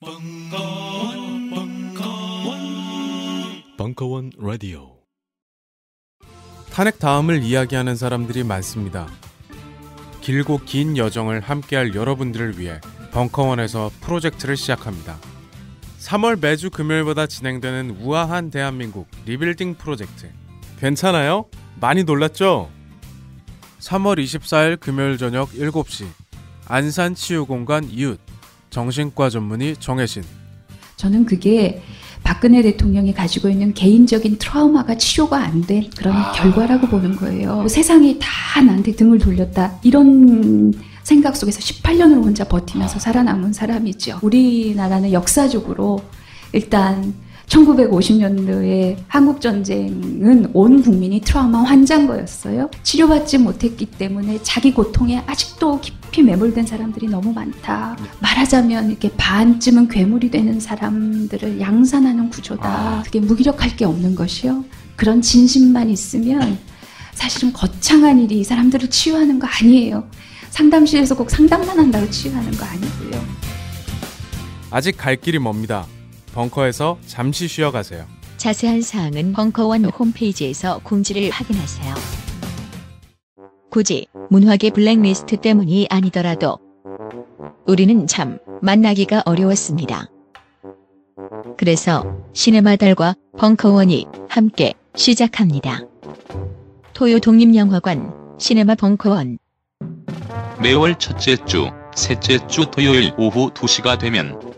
벙커원, 벙커원, 벙커원 라디오. 탄핵 다음을 이야기하는 사람들이 많습니다. 길고 긴 여정을 함께할 여러분들을 위해 벙커원에서 프로젝트를 시작합니다. 3월 매주 금요일마다 진행되는 우아한 대한민국 리빌딩 프로젝트. 괜찮아요? 많이 놀랐죠? 3월 24일 금요일 저녁 7시 안산 치유공간 이웃 정신과 전문의 정혜신 저는 그게 박근혜 대통령이 가지고 있는 개인적인 트라우마가 치료가 안 된 그런 결과라고 보는 거예요. 세상이 다 나한테 등을 돌렸다. 이런 생각 속에서 18년을 혼자 버티면서 살아남은 사람이죠. 우리나라는 역사적으로 일단 1950년도에 한국 전쟁은 온 국민이 트라우마 환장거였어요. 치료받지 못했기 때문에 자기 고통에 아직도 깊이 매몰된 사람들이 너무 많다. 말하자면 이렇게 반쯤은 괴물이 되는 사람들을 양산하는 구조다. 그게 무기력할 게 없는 것이요. 그런 진심만 있으면 사실은 거창한 일이 이 사람들을 치유하는 거 아니에요. 상담실에서 꼭 상담만 한다고 치유하는 거 아니고요. 아직 갈 길이 멉니다. 벙커에서 잠시 쉬어가세요. 자세한 사항은 벙커원 홈페이지에서 공지를 확인하세요. 굳이 문화계 블랙리스트 때문이 아니더라도 우리는 참 만나기가 어려웠습니다. 그래서 시네마 달과 벙커원이 함께 시작합니다. 토요 독립영화관 시네마 벙커원 매월 첫째 주, 셋째 주 토요일 오후 2시가 되면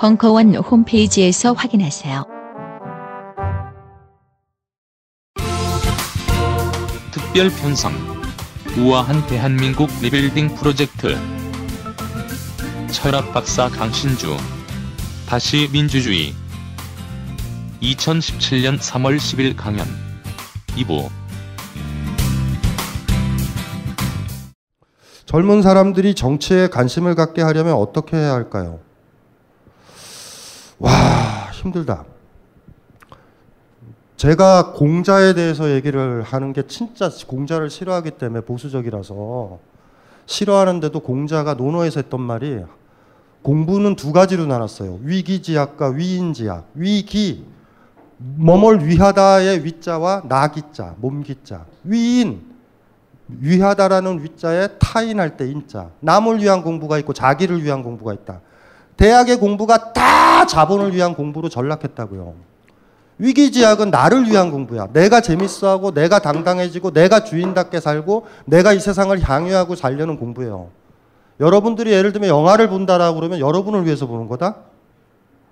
벙커원 홈페이지에서 확인하세요. 특별 편성. 우아한 대한민국 리빌딩 프로젝트. 철학 박사 강신주. 다시 민주주의. 2017년 3월 10일 강연. 2부. 젊은 사람들이 정치에 관심을 갖게 하려면 어떻게 해야 할까요? 와, 힘들다. 제가 공자에 대해서 얘기를 하는 게 진짜 공자를 싫어하기 때문에 보수적이라서 싫어하는데도 공자가 논어에서 했던 말이 공부는 두 가지로 나눴어요. 위기지약과 위인지약. 위기, 뭐뭘 위하다의 위자와 나기자, 몸기자. 위인, 위하다라는 위자에 타인할 때 인자. 남을 위한 공부가 있고 자기를 위한 공부가 있다. 대학의 공부가 다 자본을 위한 공부로 전락했다고요. 위기지약은 나를 위한 공부야. 내가 재밌어하고 내가 당당해지고 내가 주인답게 살고 내가 이 세상을 향유하고 살려는 공부예요. 여러분들이 예를 들면 영화를 본다라고 그러면 여러분을 위해서 보는 거다?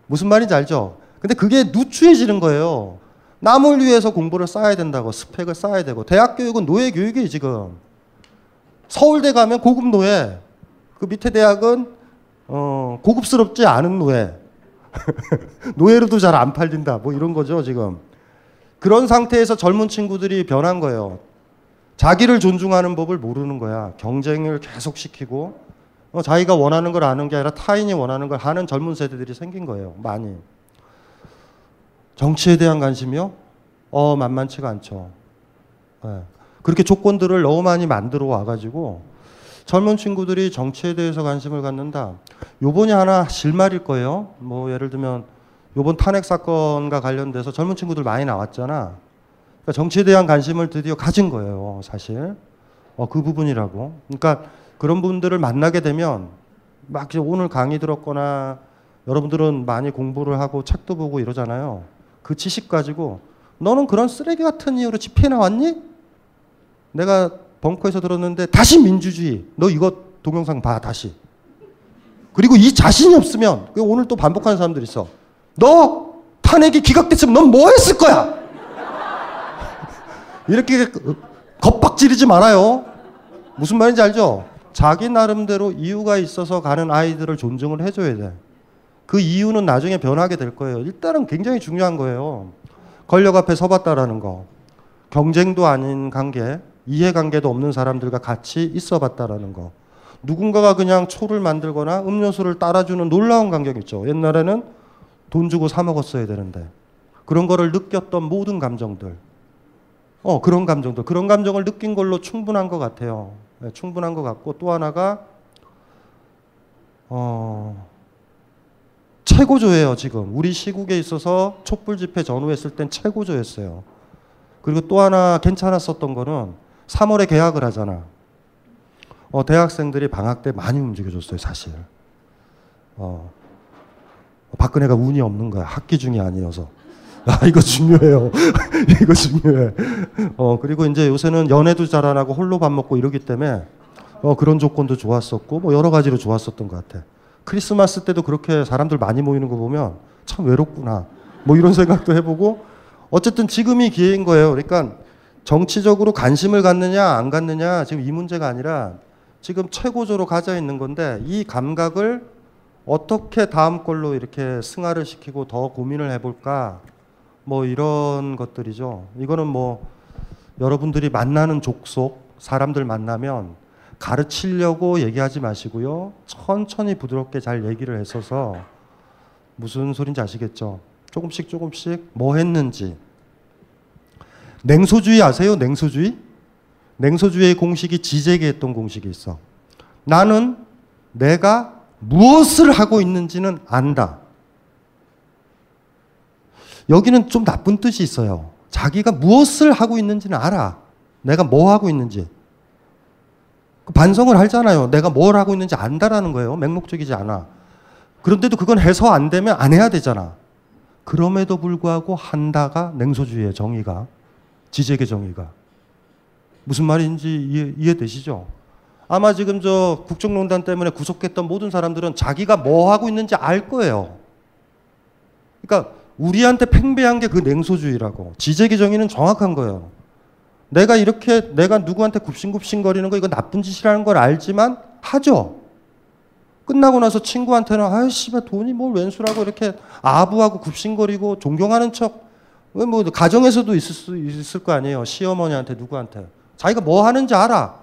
무슨 말인지 알죠? 근데 그게 누추해지는 거예요. 남을 위해서 공부를 쌓아야 된다고 스펙을 쌓아야 되고 대학 교육은 노예 교육이에요 지금 서울대 가면 고급 노예 그 밑에 대학은 어, 고급스럽지 않은 노예 노예로도 잘 안 팔린다 뭐 이런 거죠 지금 그런 상태에서 젊은 친구들이 변한 거예요 자기를 존중하는 법을 모르는 거야 경쟁을 계속 시키고 어, 자기가 원하는 걸 아는 게 아니라 타인이 원하는 걸 하는 젊은 세대들이 생긴 거예요 많이 정치에 대한 관심이요? 어, 만만치가 않죠. 네. 그렇게 조건들을 너무 많이 만들어 와가지고 젊은 친구들이 정치에 대해서 관심을 갖는다. 요번이 하나 실말일 거예요. 뭐 예를 들면 요번 탄핵 사건과 관련돼서 젊은 친구들 많이 나왔잖아. 그러니까 정치에 대한 관심을 드디어 가진 거예요, 사실. 어, 그 부분이라고. 그러니까 그런 분들을 만나게 되면 막 오늘 강의 들었거나 여러분들은 많이 공부를 하고 책도 보고 이러잖아요. 그 지식 가지고 너는 그런 쓰레기 같은 이유로 집회 나왔니? 내가 벙커에서 들었는데 다시 민주주의. 너 이거 동영상 봐 다시. 그리고 이 자신이 없으면 오늘 또 반복하는 사람들 있어. 너 탄핵이 기각됐으면 넌 뭐 했을 거야? 이렇게 겁박지르지 말아요. 무슨 말인지 알죠? 자기 나름대로 이유가 있어서 가는 아이들을 존중을 해줘야 돼. 그 이유는 나중에 변하게 될 거예요. 일단은 굉장히 중요한 거예요. 권력 앞에 서봤다라는 거. 경쟁도 아닌 관계, 이해관계도 없는 사람들과 같이 있어 봤다라는 거. 누군가가 그냥 초를 만들거나 음료수를 따라주는 놀라운 광경 있죠. 옛날에는 돈 주고 사 먹었어야 되는데 그런 거를 느꼈던 모든 감정들. 어 그런 감정들, 그런 감정을 느낀 걸로 충분한 것 같아요. 네, 충분한 것 같고 또 하나가 어 최고조예요 지금 우리 시국에 있어서 촛불 집회 전후했을 땐 최고조였어요. 그리고 또 하나 괜찮았었던 거는 3월에 개학을 하잖아. 어, 대학생들이 방학 때 많이 움직여줬어요, 사실. 어, 박근혜가 운이 없는 거야. 학기 중이 아니어서. 아, 이거 중요해요. 이거 중요해. 어, 그리고 이제 요새는 연애도 잘안 하고 홀로 밥 먹고 이러기 때문에 어, 그런 조건도 좋았었고, 뭐 여러 가지로 좋았었던 것 같아. 크리스마스 때도 그렇게 사람들 많이 모이는 거 보면 참 외롭구나. 뭐 이런 생각도 해보고, 어쨌든 지금이 기회인 거예요. 그러니까 정치적으로 관심을 갖느냐 안 갖느냐 지금 이 문제가 아니라 지금 최고조로 가져 있는 건데 이 감각을 어떻게 다음 걸로 이렇게 승화를 시키고 더 고민을 해볼까 뭐 이런 것들이죠. 이거는 뭐 여러분들이 만나는 족속 사람들 만나면 가르치려고 얘기하지 마시고요. 천천히 부드럽게 잘 얘기를 했어서 무슨 소린지 아시겠죠? 조금씩 조금씩 뭐 했는지 냉소주의 아세요? 냉소주의? 냉소주의 공식이 지제게 했던 공식이 있어. 나는 내가 무엇을 하고 있는지는 안다. 여기는 좀 나쁜 뜻이 있어요. 자기가 무엇을 하고 있는지는 알아. 내가 뭐 하고 있는지. 반성을 하잖아요. 내가 뭘 하고 있는지 안다라는 거예요. 맹목적이지 않아. 그런데도 그건 해서 안 되면 안 해야 되잖아. 그럼에도 불구하고 한다가 냉소주의의 정의가 지적의 정의가 무슨 말인지 이해, 이해 되시죠? 아마 지금 저 국정농단 때문에 구속했던 모든 사람들은 자기가 뭐 하고 있는지 알 거예요. 그러니까 우리한테 팽배한 게 그 냉소주의라고. 지적의 정의는 정확한 거예요. 내가 이렇게 내가 누구한테 굽신굽신거리는 거 이거 나쁜 짓이라는 걸 알지만 하죠. 끝나고 나서 친구한테는 아이씨 돈이 뭘 왼수라고 이렇게 아부하고 굽신거리고 존경하는 척. 뭐 가정에서도 있을 수 있을 거 아니에요. 시어머니한테 누구한테. 자기가 뭐 하는지 알아.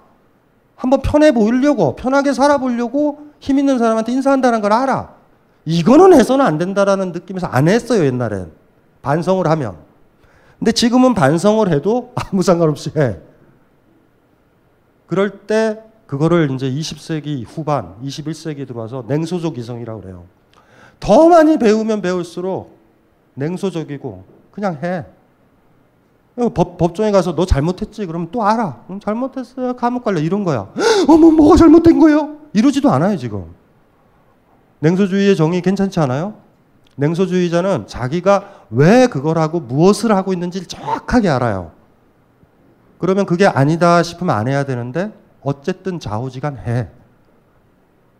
한번 편해 보이려고 편하게 살아보려고 힘 있는 사람한테 인사한다는 걸 알아. 이거는 해서는 안 된다라는 느낌에서 안 했어요 옛날엔 반성을 하면. 근데 지금은 반성을 해도 아무 상관없이 해. 그럴 때 그거를 이제 20세기 후반, 21세기 들어와서 냉소적 이성이라고 그래요. 더 많이 배우면 배울수록 냉소적이고 그냥 해. 법, 법정에 가서 너 잘못했지? 그러면 또 알아. 응, 잘못했어요. 감옥 갈래. 이런 거야. 어머, 뭐가 잘못된 거예요? 이러지도 않아요, 지금. 냉소주의의 정의 괜찮지 않아요? 냉소주의자는 자기가 왜 그걸 하고 무엇을 하고 있는지를 정확하게 알아요. 그러면 그게 아니다 싶으면 안 해야 되는데 어쨌든 좌우지간 해.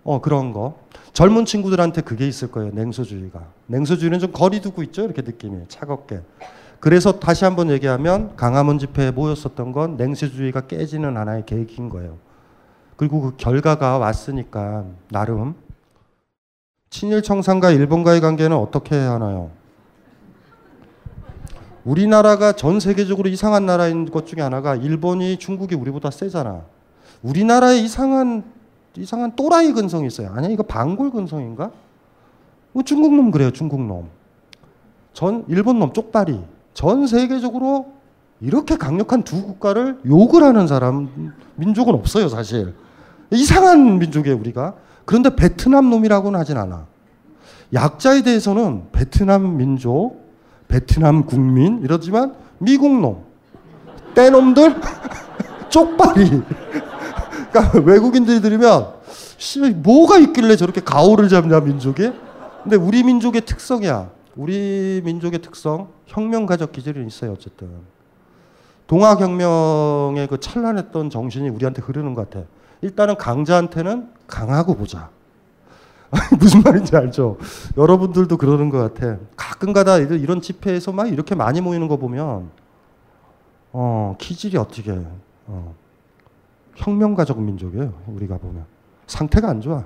어, 그런 거. 젊은 친구들한테 그게 있을 거예요. 냉소주의가. 냉소주의는 좀 거리 두고 있죠. 이렇게 느낌이 차갑게. 그래서 다시 한번 얘기하면 강화문 집회에 모였었던 건 냉소주의가 깨지는 하나의 계기인 거예요. 그리고 그 결과가 왔으니까 나름 친일 청산과 일본과의 관계는 어떻게 해야 하나요? 우리나라가 전 세계적으로 이상한 나라인 것 중에 하나가 일본이 중국이 우리보다 세잖아. 우리나라에 이상한 이상한 또라이 근성이 있어요. 아니야 이거 방골 근성인가? 뭐 중국 놈 그래요 중국 놈. 전 일본 놈 쪽다리. 전 세계적으로 이렇게 강력한 두 국가를 욕을 하는 사람 민족은 없어요 사실. 이상한 민족이에요 우리가. 그런데 베트남 놈이라고는 하진 않아. 약자에 대해서는 베트남 민족, 베트남 국민 이러지만 미국 놈, 떼놈들, 쪽발이. 그러니까 외국인들이 들으면 씨 뭐가 있길래 저렇게 가오를 잡냐 민족이? 근데 우리 민족의 특성이야. 우리 민족의 특성 혁명가적 기질이 있어요 어쨌든. 동아혁명의 그 찬란했던 정신이 우리한테 흐르는 것 같아. 일단은 강자한테는 강하고 보자. 무슨 말인지 알죠? 여러분들도 그러는 것 같아. 가끔가다 이런 집회에서 막 이렇게 많이 모이는 거 보면 어 기질이 어떻게 어, 혁명가적 민족이에요. 우리가 보면 상태가 안 좋아.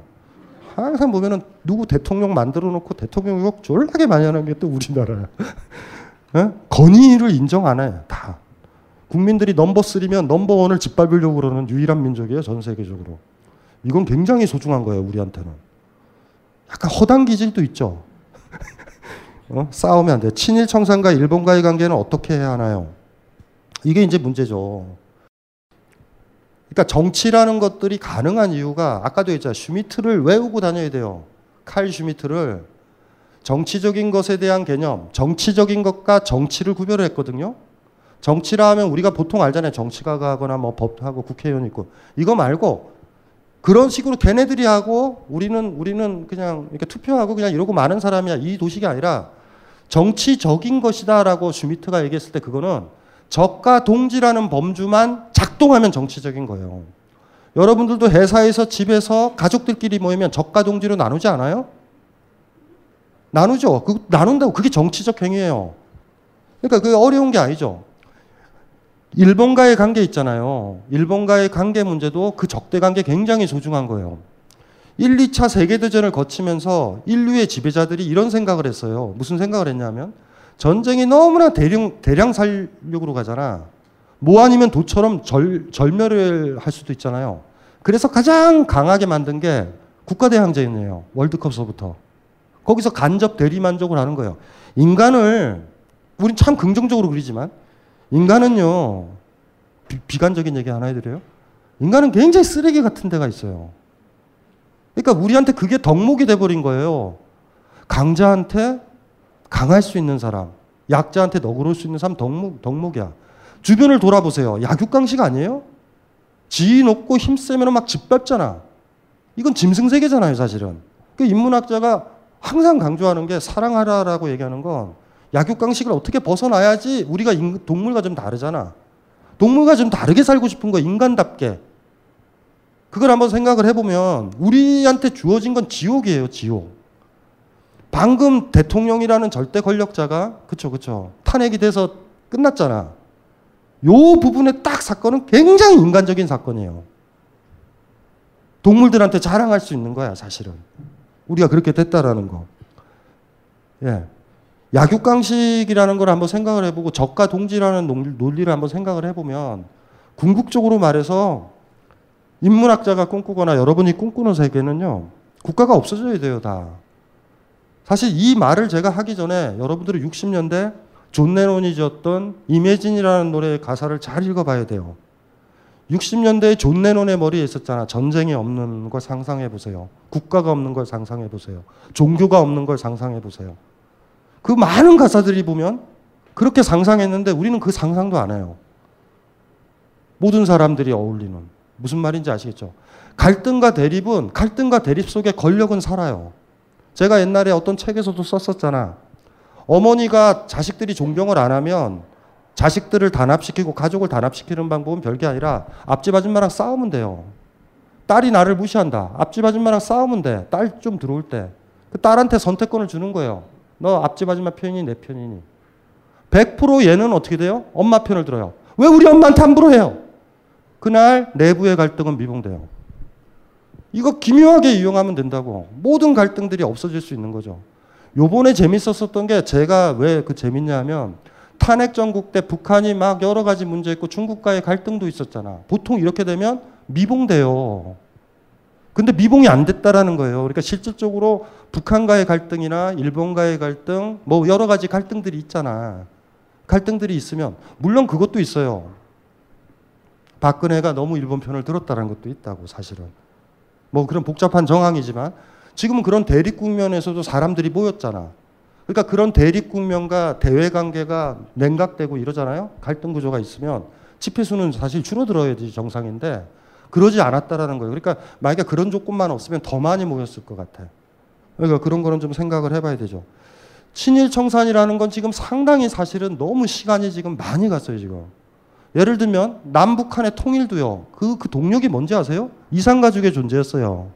항상 보면은 누구 대통령 만들어 놓고 대통령 욕 졸라게 많이 하는 게 또 우리나라야. 어? 건의를 인정 안 해. 다. 국민들이 넘버 3면 넘버 1을 짓밟으려고 그러는 유일한 민족이에요. 전 세계적으로. 이건 굉장히 소중한 거예요. 우리한테는. 약간 허당 기질도 있죠. 어? 싸우면 안 돼. 친일 청산과 일본과의 관계는 어떻게 해야 하나요? 이게 이제 문제죠. 그러니까 정치라는 것들이 가능한 이유가 아까도 했잖아요. 슈미트를 외우고 다녀야 돼요. 칼 슈미트를 정치적인 것에 대한 개념, 정치적인 것과 정치를 구별했거든요. 정치라 하면 우리가 보통 알잖아요. 정치가가 하거나 뭐 법하고 국회의원 있고 이거 말고 그런 식으로 걔네들이 하고 우리는 우리는 그냥 이렇게 투표하고 그냥 이러고 많은 사람이야. 이 도식이 아니라 정치적인 것이다라고 슈미트가 얘기했을 때 그거는 적과 동지라는 범주만 작동하면 정치적인 거예요. 여러분들도 회사에서 집에서 가족들끼리 모이면 적과 동지로 나누지 않아요? 나누죠. 그 나눈다고 그게 정치적 행위예요. 그러니까 그게 어려운 게 아니죠. 일본과의 관계 있잖아요. 일본과의 관계 문제도 그 적대 관계 굉장히 소중한 거예요. 1, 2차 세계대전을 거치면서 인류의 지배자들이 이런 생각을 했어요. 무슨 생각을 했냐면 전쟁이 너무나 대량, 대량 살육으로 가잖아. 뭐 아니면 도처럼 절, 절멸을 할 수도 있잖아요. 그래서 가장 강하게 만든 게 국가대항전이에요. 월드컵서부터. 거기서 간접 대리만족을 하는 거예요. 인간을, 우린 참 긍정적으로 그리지만, 인간은요, 비, 관적인 얘기 하나 해드려요. 인간은 굉장히 쓰레기 같은 데가 있어요. 그러니까 우리한테 그게 덕목이 돼버린 거예요. 강자한테 강할 수 있는 사람, 약자한테 너그러울 수 있는 사람 덕목, 덕목이야. 주변을 돌아보세요. 약육강식 아니에요? 지위 높고 힘 세면 막 짓밟잖아. 이건 짐승세계잖아요, 사실은. 그 인문학자가 항상 강조하는 게 사랑하라라고 얘기하는 건 약육강식을 어떻게 벗어나야지 우리가 동물과 좀 다르잖아. 동물과 좀 다르게 살고 싶은 거 인간답게. 그걸 한번 생각을 해보면 우리한테 주어진 건 지옥이에요, 지옥. 방금 대통령이라는 절대 권력자가 그쵸 그쵸 탄핵이 돼서 끝났잖아. 요 부분의 딱 사건은 굉장히 인간적인 사건이에요. 동물들한테 자랑할 수 있는 거야 사실은. 우리가 그렇게 됐다라는 거. 예. 약육강식이라는 걸 한번 생각을 해보고 적과 동지라는 논리를 한번 생각을 해보면 궁극적으로 말해서 인문학자가 꿈꾸거나 여러분이 꿈꾸는 세계는요 국가가 없어져야 돼요 다. 사실 이 말을 제가 하기 전에 여러분들이 60년대 존 레논이 지었던 이매진이라는 노래의 가사를 잘 읽어봐야 돼요. 60년대에 존 레논의 머리에 있었잖아. 전쟁이 없는 걸 상상해 보세요. 국가가 없는 걸 상상해 보세요. 종교가 없는 걸 상상해 보세요. 그 많은 가사들이 보면 그렇게 상상했는데 우리는 그 상상도 안 해요. 모든 사람들이 어울리는. 무슨 말인지 아시겠죠? 갈등과 대립은 갈등과 대립 속에 권력은 살아요. 제가 옛날에 어떤 책에서도 썼었잖아. 어머니가 자식들이 존경을 안 하면 자식들을 단합시키고 가족을 단합시키는 방법은 별게 아니라 앞집 아줌마랑 싸우면 돼요. 딸이 나를 무시한다. 앞집 아줌마랑 싸우면 돼. 딸 좀 들어올 때. 그 딸한테 선택권을 주는 거예요. 너 앞집 아줌마 편이니 내 편이니. 100% 얘는 어떻게 돼요? 엄마 편을 들어요. 왜 우리 엄마한테 함부로 해요? 그날 내부의 갈등은 미봉돼요. 이거 기묘하게 이용하면 된다고. 모든 갈등들이 없어질 수 있는 거죠. 요번에 재밌었었던 게 제가 왜 그 재밌냐 하면 탄핵 전국 때 북한이 막 여러 가지 문제 있고 중국과의 갈등도 있었잖아. 보통 이렇게 되면 미봉돼요. 근데 미봉이 안 됐다라는 거예요. 그러니까 실질적으로 북한과의 갈등이나 일본과의 갈등, 뭐 여러 가지 갈등들이 있잖아. 갈등들이 있으면 물론 그것도 있어요. 박근혜가 너무 일본 편을 들었다는 것도 있다고 사실은. 뭐 그런 복잡한 정황이지만 지금은 그런 대립 국면에서도 사람들이 모였잖아. 그러니까 그런 대립 국면과 대외 관계가 냉각되고 이러잖아요. 갈등 구조가 있으면 집회 수는 사실 줄어들어야지 정상인데 그러지 않았다라는 거예요. 그러니까 만약에 그런 조건만 없으면 더 많이 모였을 것 같아. 그러니까 그런 거는 좀 생각을 해봐야 되죠. 친일 청산이라는 건 지금 상당히 사실은 너무 시간이 지금 많이 갔어요 지금. 예를 들면 남북한의 통일도요. 그, 그 동력이 뭔지 아세요? 이산가족의 존재였어요.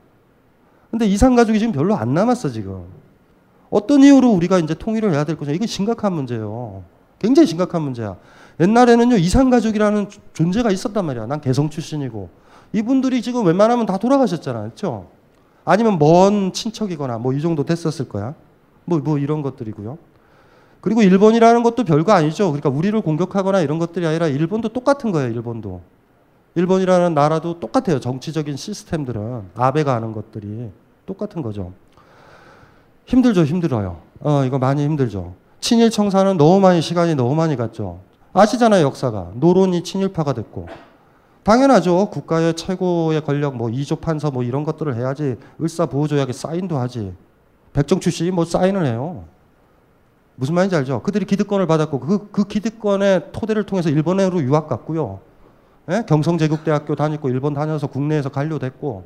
근데 이산가족이 지금 별로 안 남았어, 지금. 어떤 이유로 우리가 이제 통일을 해야 될 거냐. 이건 심각한 문제예요. 굉장히 심각한 문제야. 옛날에는요, 이산가족이라는 존재가 있었단 말이야. 난 개성 출신이고. 이분들이 지금 웬만하면 다 돌아가셨잖아요. 그렇죠? 아니면 먼 친척이거나 뭐 이 정도 됐었을 거야. 뭐, 뭐 이런 것들이고요. 그리고 일본이라는 것도 별거 아니죠. 그러니까 우리를 공격하거나 이런 것들이 아니라 일본도 똑같은 거예요. 일본도. 일본이라는 나라도 똑같아요. 정치적인 시스템들은 아베가 하는 것들이 똑같은 거죠. 힘들죠, 힘들어요. 어, 이거 많이 힘들죠. 친일 청사는 너무 많이 시간이 너무 많이 갔죠. 아시잖아요, 역사가. 노론이 친일파가 됐고. 당연하죠. 국가의 최고의 권력, 뭐 이조 판서 뭐 이런 것들을 해야지 을사보호조약에 사인도 하지. 백정추 씨뭐 사인을 해요. 무슨 말인지 알죠? 그들이 기득권을 받았고 그, 그 기득권의 토대를 통해서 일본으로 유학 갔고요. 예? 경성제국대학교 다니고 일본 다녀서 국내에서 관료됐고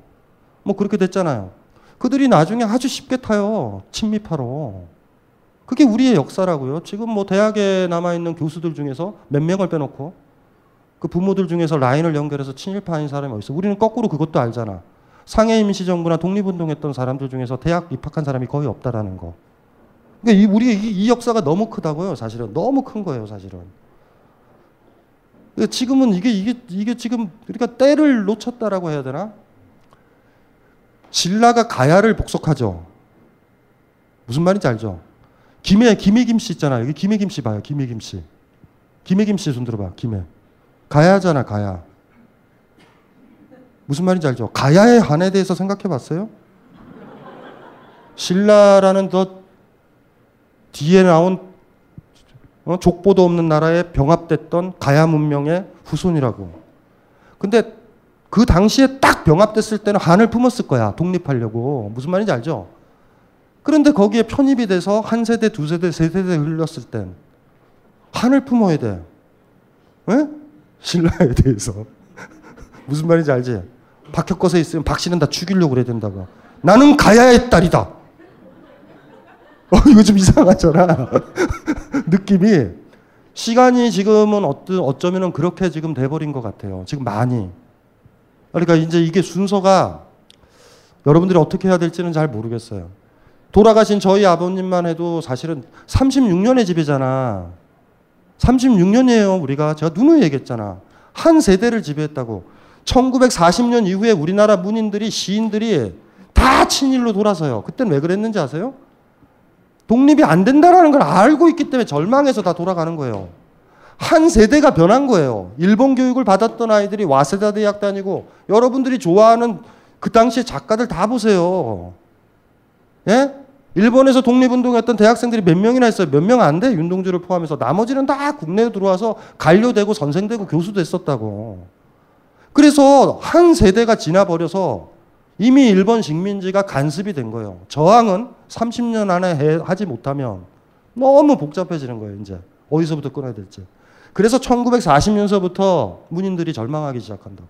뭐 그렇게 됐잖아요. 그들이 나중에 아주 쉽게 타요. 친미파로. 그게 우리의 역사라고요. 지금 뭐 대학에 남아있는 교수들 중에서 몇 명을 빼놓고 그 부모들 중에서 라인을 연결해서 친일파인 사람이 어디 있어. 우리는 거꾸로 그것도 알잖아. 상해 임시정부나 독립운동했던 사람들 중에서 대학 입학한 사람이 거의 없다라는 거. 그러니까 이 우리 이, 이 역사가 너무 크다고요. 사실은 너무 큰 거예요. 사실은. 그러니까 지금은 이게 이게 이게 지금 그러니까 때를 놓쳤다라고 해야 되나? 신라가 가야를 복속하죠. 무슨 말인지 알죠? 김해 김해 김씨 있잖아요. 여기 김해 김씨 봐요. 김해 김씨. 김해 김씨 손 들어봐. 김해. 가야잖아. 가야. 무슨 말인지 알죠? 가야의 한에 대해서 생각해 봤어요? 신라라는 더 뒤에 나온 어? 족보도 없는 나라에 병합됐던 가야 문명의 후손이라고. 근데 그 당시에 딱 병합됐을 때는 한을 품었을 거야. 독립하려고. 무슨 말인지 알죠? 그런데 거기에 편입이 돼서 한 세대, 두 세대, 세 세대 흘렀을 땐 한을 품어야 돼. 왜? 신라에 대해서. 무슨 말인지 알지? 박혁거세 있으면 박 씨는 다 죽이려고 그래야 된다고. 나는 가야의 딸이다. 어, 이거 좀 이상하잖아. 느낌이. 시간이 지금은 어쩌면은 그렇게 지금 돼버린 것 같아요. 지금 많이. 그러니까 이제 이게 순서가 여러분들이 어떻게 해야 될지는 잘 모르겠어요. 돌아가신 저희 아버님만 해도 사실은 36년의 집이잖아. 36년이에요, 우리가. 제가 누누이 얘기했잖아. 한 세대를 지배했다고. 1940년 이후에 우리나라 문인들이, 시인들이 다 친일로 돌아서요. 그때는 왜 그랬는지 아세요? 독립이 안 된다라는 걸 알고 있기 때문에 절망해서 다 돌아가는 거예요. 한 세대가 변한 거예요. 일본 교육을 받았던 아이들이 와세다 대학 다니고 여러분들이 좋아하는 그 당시에 작가들 다 보세요. 예? 일본에서 독립운동했던 대학생들이 몇 명이나 있어요? 몇 명 안 돼? 윤동주를 포함해서. 나머지는 다 국내에 들어와서 관료되고 선생되고 교수도 했었다고. 그래서 한 세대가 지나버려서 이미 일본 식민지가 간습이 된 거예요. 저항은 30년 안에 해, 하지 못하면 너무 복잡해지는 거예요, 이제. 어디서부터 끊어야 될지. 그래서 1940년서부터 문인들이 절망하기 시작한다고.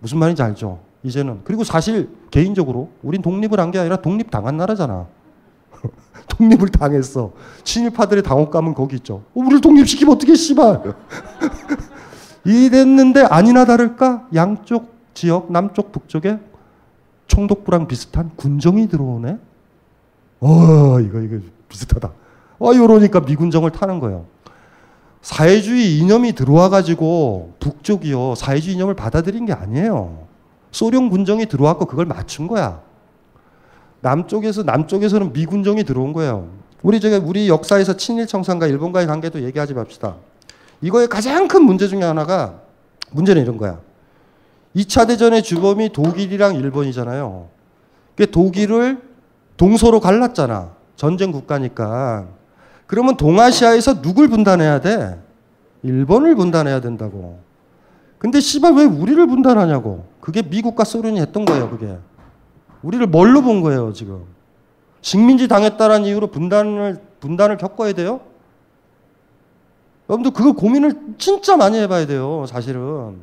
무슨 말인지 알죠? 이제는. 그리고 사실 개인적으로 우린 독립을 한 게 아니라 독립당한 나라잖아. 독립을 당했어. 친일파들의 당혹감은 거기 있죠. 어, 우리를 독립시키면 어떻게 씨발. 이랬는데 아니나 다를까 양쪽 지역 남쪽 북쪽에 총독부랑 비슷한 군정이 들어오네. 어 이거 이거 비슷하다. 어 이러니까 미군정을 타는 거예요. 사회주의 이념이 들어와 가지고 북쪽이요 사회주의 이념을 받아들인 게 아니에요. 소련 군정이 들어왔고 그걸 맞춘 거야. 남쪽에서 남쪽에서는 미군정이 들어온 거예요. 우리 제가 우리 역사에서 친일 청산과 일본과의 관계도 얘기하지 맙시다. 이거의 가장 큰 문제 중에 하나가 문제는 이런 거야. 2차 대전의 주범이 독일이랑 일본이잖아요. 그 독일을 동서로 갈랐잖아. 전쟁 국가니까. 그러면 동아시아에서 누굴 분단해야 돼? 일본을 분단해야 된다고. 근데 씨발 왜 우리를 분단하냐고. 그게 미국과 소련이 했던 거예요, 그게. 우리를 뭘로 본 거예요, 지금. 식민지 당했다는 이유로 분단을 분단을 겪어야 돼요? 여러분들 그거 고민을 진짜 많이 해봐야 돼요, 사실은.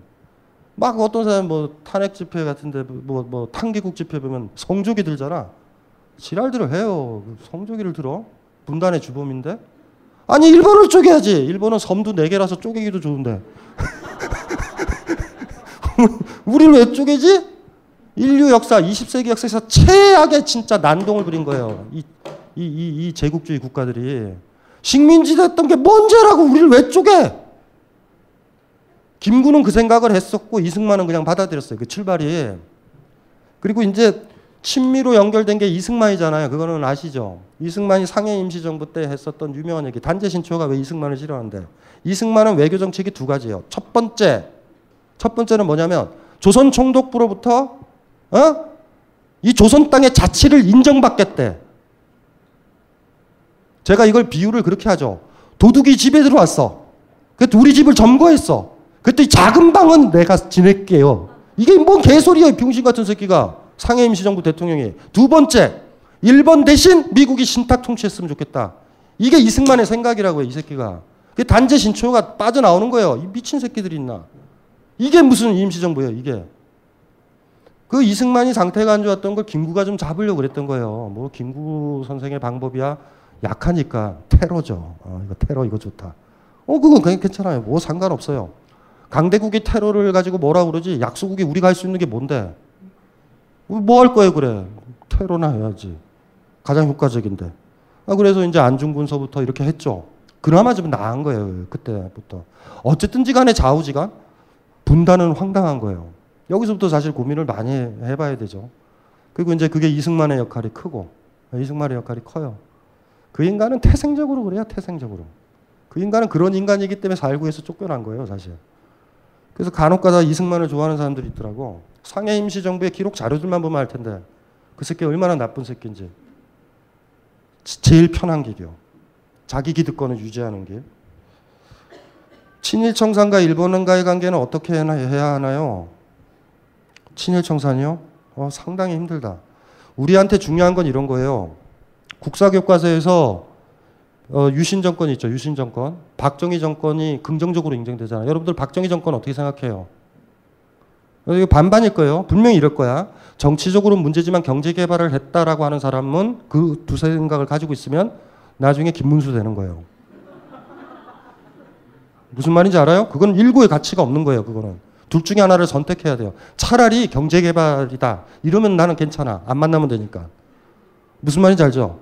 막 어떤 사람 뭐 탄핵 집회 같은데 뭐, 뭐 탄기국 집회 보면 성조기 들잖아. 지랄들을 해요. 성조기를 들어? 분단의 주범인데? 아니 일본을 쪼개야지. 일본은 섬도 네 개라서 쪼개기도 좋은데. 우리를 왜 쪼개지? 인류 역사, 20세기 역사에서 최악의 진짜 난동을 부린 거예요. 이, 이, 이, 이 제국주의 국가들이. 식민지 됐던 게 뭔죄라고 우리를 왜 쪼개? 김구는 그 생각을 했었고 이승만은 그냥 받아들였어요. 그 출발이. 그리고 이제 친미로 연결된 게 이승만이잖아요. 그거는 아시죠? 이승만이 상해 임시정부 때 했었던 유명한 얘기. 단재 신초가 왜 이승만을 싫어하는데? 이승만은 외교 정책이 두 가지예요. 첫 번째, 첫 번째는 뭐냐면 조선 총독부로부터 어? 이 조선 땅의 자치를 인정받겠대. 제가 이걸 비유를 그렇게 하죠. 도둑이 집에 들어왔어. 그때 우리 집을 점거했어. 그때 이 작은 방은 내가 지낼게요. 이게 뭔 개소리야, 병신 같은 새끼가. 상해 임시정부 대통령이. 두 번째, 일본 대신 미국이 신탁 통치했으면 좋겠다. 이게 이승만의 생각이라고요, 이 새끼가. 그 단재 신초가 빠져나오는 거예요. 이 미친 새끼들이 있나. 이게 무슨 임시정부예요, 이게. 그 이승만이 상태가 안 좋았던 걸 김구가 좀 잡으려고 그랬던 거예요. 뭐 김구 선생의 방법이야 약하니까 테러죠. 어, 이거 테러 이거 좋다. 어 그건 괜찮아요. 뭐 상관없어요. 강대국이 테러를 가지고 뭐라 그러지? 약소국이 우리가 할 수 있는 게 뭔데? 뭐 할 거예요 그래? 테러나 해야지. 가장 효과적인데. 아, 그래서 이제 안중근서부터 이렇게 했죠. 그나마 좀 나은 거예요 그때부터. 어쨌든지 간에 좌우지간 분단은 황당한 거예요. 여기서부터 사실 고민을 많이 해봐야 되죠. 그리고 이제 그게 이승만의 역할이 크고 이승만의 역할이 커요. 그 인간은 태생적으로 그래요. 태생적으로. 그 인간은 그런 인간이기 때문에 살구에서 쫓겨난 거예요. 사실. 그래서 간혹가다 이승만을 좋아하는 사람들이 있더라고. 상해 임시정부의 기록 자료들만 보면 알 텐데 그 새끼 얼마나 나쁜 새끼인지. 제일 편한 길이요. 자기 기득권을 유지하는 길. 친일 청산과 일본과의 관계는 어떻게 해야 하나요? 친일 청산이요? 어, 상당히 힘들다. 우리한테 중요한 건 이런 거예요. 국사교과서에서 어, 유신 정권 있죠. 유신 정권. 박정희 정권이 긍정적으로 인정되잖아요. 여러분들 박정희 정권 어떻게 생각해요? 어, 이거 반반일 거예요. 분명히 이럴 거야. 정치적으로 문제지만 경제 개발을 했다라고 하는 사람은 그 두세 생각을 가지고 있으면 나중에 김문수 되는 거예요. 무슨 말인지 알아요? 그건 일구의 가치가 없는 거예요. 그거는. 둘 중에 하나를 선택해야 돼요. 차라리 경제 개발이다. 이러면 나는 괜찮아. 안 만나면 되니까. 무슨 말인지 알죠?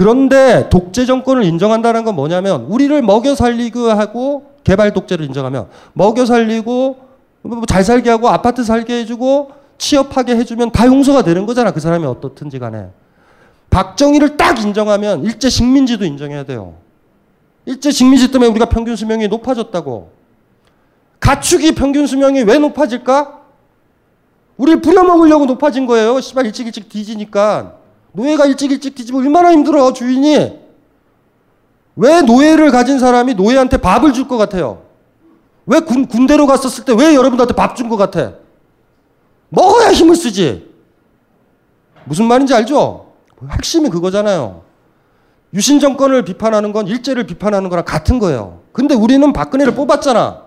그런데 독재 정권을 인정한다는 건 뭐냐면 우리를 먹여 살리고 하고 개발 독재를 인정하면 먹여 살리고 뭐잘 살게 하고 아파트 살게 해주고 취업하게 해주면 다 용서가 되는 거잖아. 그 사람이 어떻든지 간에. 박정희를 딱 인정하면 일제 식민지도 인정해야 돼요. 일제 식민지 때문에 우리가 평균 수명이 높아졌다고. 가축이 평균 수명이 왜 높아질까? 우리를 부려먹으려고 높아진 거예요. 씨발 일찍 일찍 뒤지니까. 노예가 일찍 일찍 뒤지면 얼마나 힘들어 주인이. 왜 노예를 가진 사람이 노예한테 밥을 줄 것 같아요? 왜 군, 군대로 갔었을 때 왜 여러분들한테 밥 준 것 같아? 먹어야 힘을 쓰지. 무슨 말인지 알죠? 핵심이 그거잖아요. 유신 정권을 비판하는 건 일제를 비판하는 거랑 같은 거예요. 근데 우리는 박근혜를 뽑았잖아.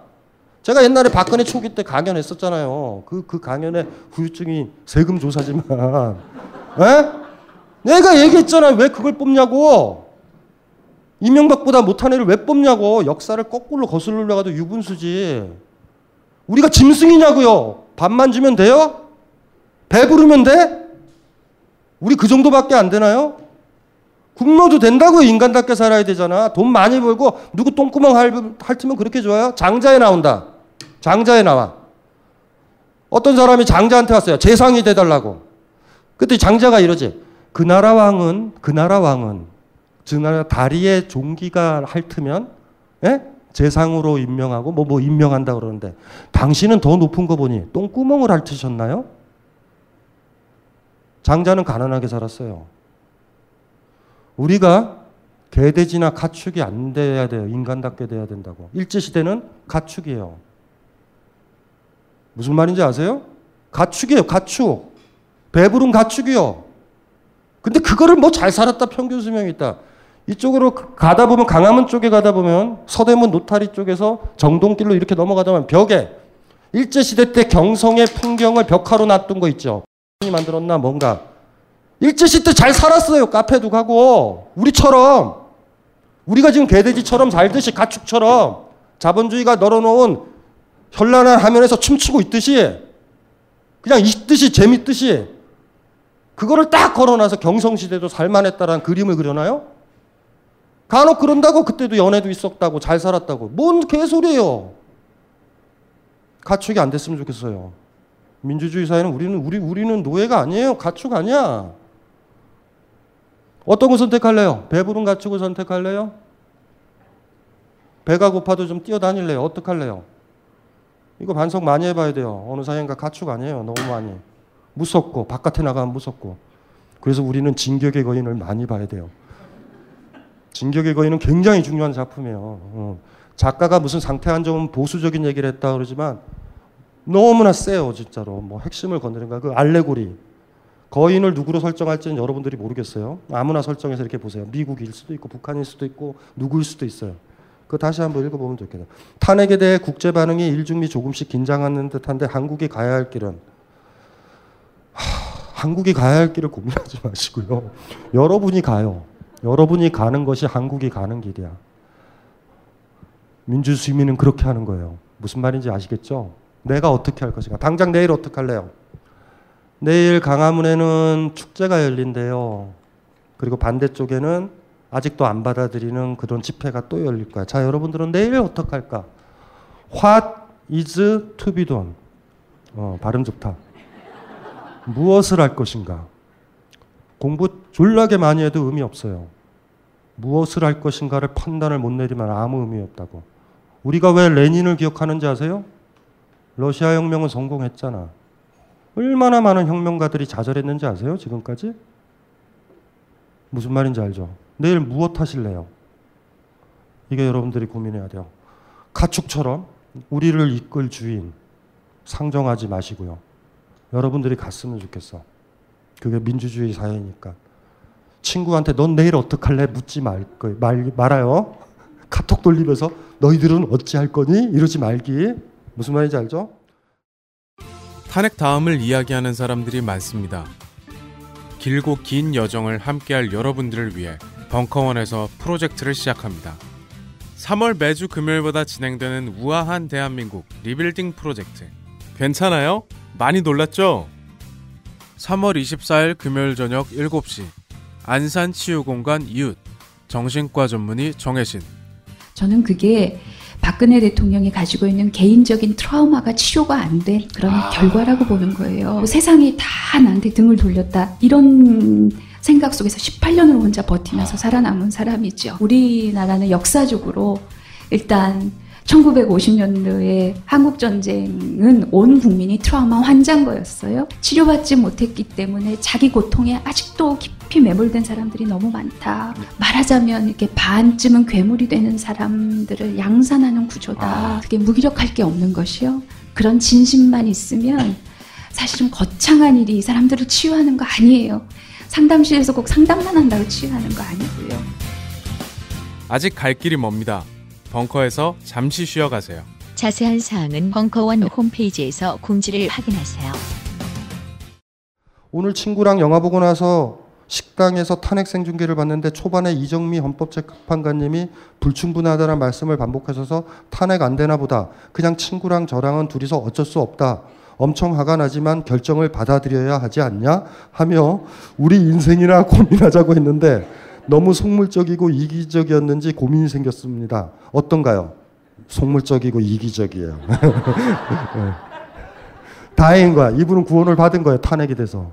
제가 옛날에 박근혜 초기 때 강연했었잖아요. 그, 그 강연의 후유증이 세금 조사지만. 에? 내가 얘기했잖아. 왜 그걸 뽑냐고. 이명박보다 못한 애를 왜 뽑냐고. 역사를 거꾸로 거슬러 가도 유분수지. 우리가 짐승이냐고요. 밥만 주면 돼요? 배부르면 돼? 우리 그 정도밖에 안 되나요? 굶어도 된다고요. 인간답게 살아야 되잖아. 돈 많이 벌고 누구 똥구멍 핥으면 그렇게 좋아요? 장자에 나온다. 장자에 나와. 어떤 사람이 장자한테 왔어요. 재상이 돼달라고. 그때 장자가 이러지. 그 나라 왕은 그 나라 왕은 그 나라 다리에 종기가 핥으면 예? 재상으로 임명하고 뭐뭐 뭐 임명한다 그러는데 당신은 더 높은 거 보니 똥구멍을 핥으셨나요? 장자는 가난하게 살았어요. 우리가 개돼지나 가축이 안 돼야 돼요. 인간답게 돼야 된다고. 일제시대는 가축이에요. 무슨 말인지 아세요? 가축이에요. 가축. 배부른 가축이요. 근데 그거를 뭐 잘 살았다 평균 수명이 있다. 이쪽으로 가다 보면 강화문 쪽에 가다 보면 서대문 노타리 쪽에서 정동길로 이렇게 넘어가다 보면 벽에 일제 시대 때 경성의 풍경을 벽화로 놔둔 거 있죠. 만들었나 뭔가 일제 시대 잘 살았어요. 카페도 가고 우리처럼 우리가 지금 개돼지처럼 살듯이 가축처럼 자본주의가 널어놓은 현란한 화면에서 춤추고 있듯이 그냥 있듯이 재밌듯이 그거를 딱 걸어놔서 경성시대도 살만했다라는 그림을 그려놔요? 간혹 그런다고 그때도 연애도 있었다고 잘 살았다고 뭔 개소리예요. 가축이 안 됐으면 좋겠어요. 민주주의 사회는 우리는 우리 우리는 노예가 아니에요. 가축 아니야. 어떤 거 선택할래요? 배부른 가축을 선택할래요? 배가 고파도 좀 뛰어다닐래요? 어떡할래요? 이거 반성 많이 해봐야 돼요. 어느 사회인가 가축 아니에요. 너무 많이. 무섭고 바깥에 나가면 무섭고. 그래서 우리는 진격의 거인을 많이 봐야 돼요. 진격의 거인은 굉장히 중요한 작품이에요. 어. 작가가 무슨 상태 안정은 보수적인 얘기를 했다 그러지만 너무나 세요, 진짜로. 뭐 핵심을 건드린 거야. 그 알레고리. 거인을 누구로 설정할지는 여러분들이 모르겠어요. 아무나 설정해서 이렇게 보세요. 미국일 수도 있고 북한일 수도 있고 누구일 수도 있어요. 그 다시 한번 읽어보면 좋겠네요. 탄핵에 대해 국제 반응이 일중미 조금씩 긴장하는 듯한데 한국이 가야 할 길은 하, 한국이 가야 할 길을 고민하지 마시고요. 여러분이 가요. 여러분이 가는 것이 한국이 가는 길이야. 민주주의민은 그렇게 하는 거예요. 무슨 말인지 아시겠죠? 내가 어떻게 할 것인가. 당장 내일 어떻게 할래요? 내일 강화문에는 축제가 열린대요. 그리고 반대쪽에는 아직도 안 받아들이는 그런 집회가 또 열릴 거야. 자, 여러분들은 내일 어떻게 할까? What is to be done? 어, 발음 좋다. 무엇을 할 것인가? 공부 졸라게 많이 해도 의미 없어요. 무엇을 할 것인가를 판단을 못 내리면 아무 의미 없다고. 우리가 왜 레닌을 기억하는지 아세요? 러시아 혁명은 성공했잖아. 얼마나 많은 혁명가들이 좌절했는지 아세요? 지금까지? 무슨 말인지 알죠? 내일 무엇 하실래요? 이게 여러분들이 고민해야 돼요. 가축처럼 우리를 이끌 주인 상정하지 마시고요. 여러분들이 갔으면 좋겠어. 그게 민주주의 사회니까. 친구한테 넌 내일 어떡할래? 묻지 말, 말, 말아요. 카톡 돌리면서 너희들은 어찌할 거니? 이러지 말기. 무슨 말인지 알죠? 탄핵 다음을 이야기하는 사람들이 많습니다. 길고 긴 여정을 함께할 여러분들을 위해 벙커원에서 프로젝트를 시작합니다. 3월 매주 금요일마다 진행되는 우아한 대한민국 리빌딩 프로젝트. 괜찮아요? 많이 놀랐죠? 3월 24일 금요일 저녁 7시 안산 치유공간 이웃 정신과 전문의 정혜신 저는 그게 박근혜 대통령이 가지고 있는 개인적인 트라우마가 치료가 안 된 그런 아. 결과라고 보는 거예요. 세상이 다 나한테 등을 돌렸다. 이런 생각 속에서 18년을 혼자 버티면서 살아남은 사람이죠. 우리나라는 역사적으로 일단 1950년도에 한국 전쟁은 온 국민이 트라우마 환자인 거였어요. 치료받지 못했기 때문에 자기 고통에 아직도 깊이 매몰된 사람들이 너무 많다. 말하자면 이렇게 반쯤은 괴물이 되는 사람들을 양산하는 구조다. 그게 무기력할 게 없는 것이요. 그런 진심만 있으면 사실 좀 거창한 일이 이 사람들을 치유하는 거 아니에요. 상담실에서 꼭 상담만 한다고 치유하는 거 아니고요. 아직 갈 길이 멉니다. 벙커에서 잠시 쉬어가세요. 자세한 사항은 벙커원 홈페이지에서 공지를 확인하세요. 오늘 친구랑 영화 보고 나서 식당에서 탄핵 생중계를 봤는데 초반에 이정미 헌법재판관님이 불충분하다는 말씀을 반복하셔서 탄핵 안 되나 보다. 그냥 친구랑 저랑은 둘이서 어쩔 수 없다. 엄청 화가 나지만 결정을 받아들여야 하지 않냐? 하며 우리 인생이나 고민하자고 했는데 너무 속물적이고 이기적이었는지 고민이 생겼습니다. 어떤가요? 속물적이고 이기적이에요. 네. 다행인 거야. 이분은 구원을 받은 거예요. 탄핵이 돼서.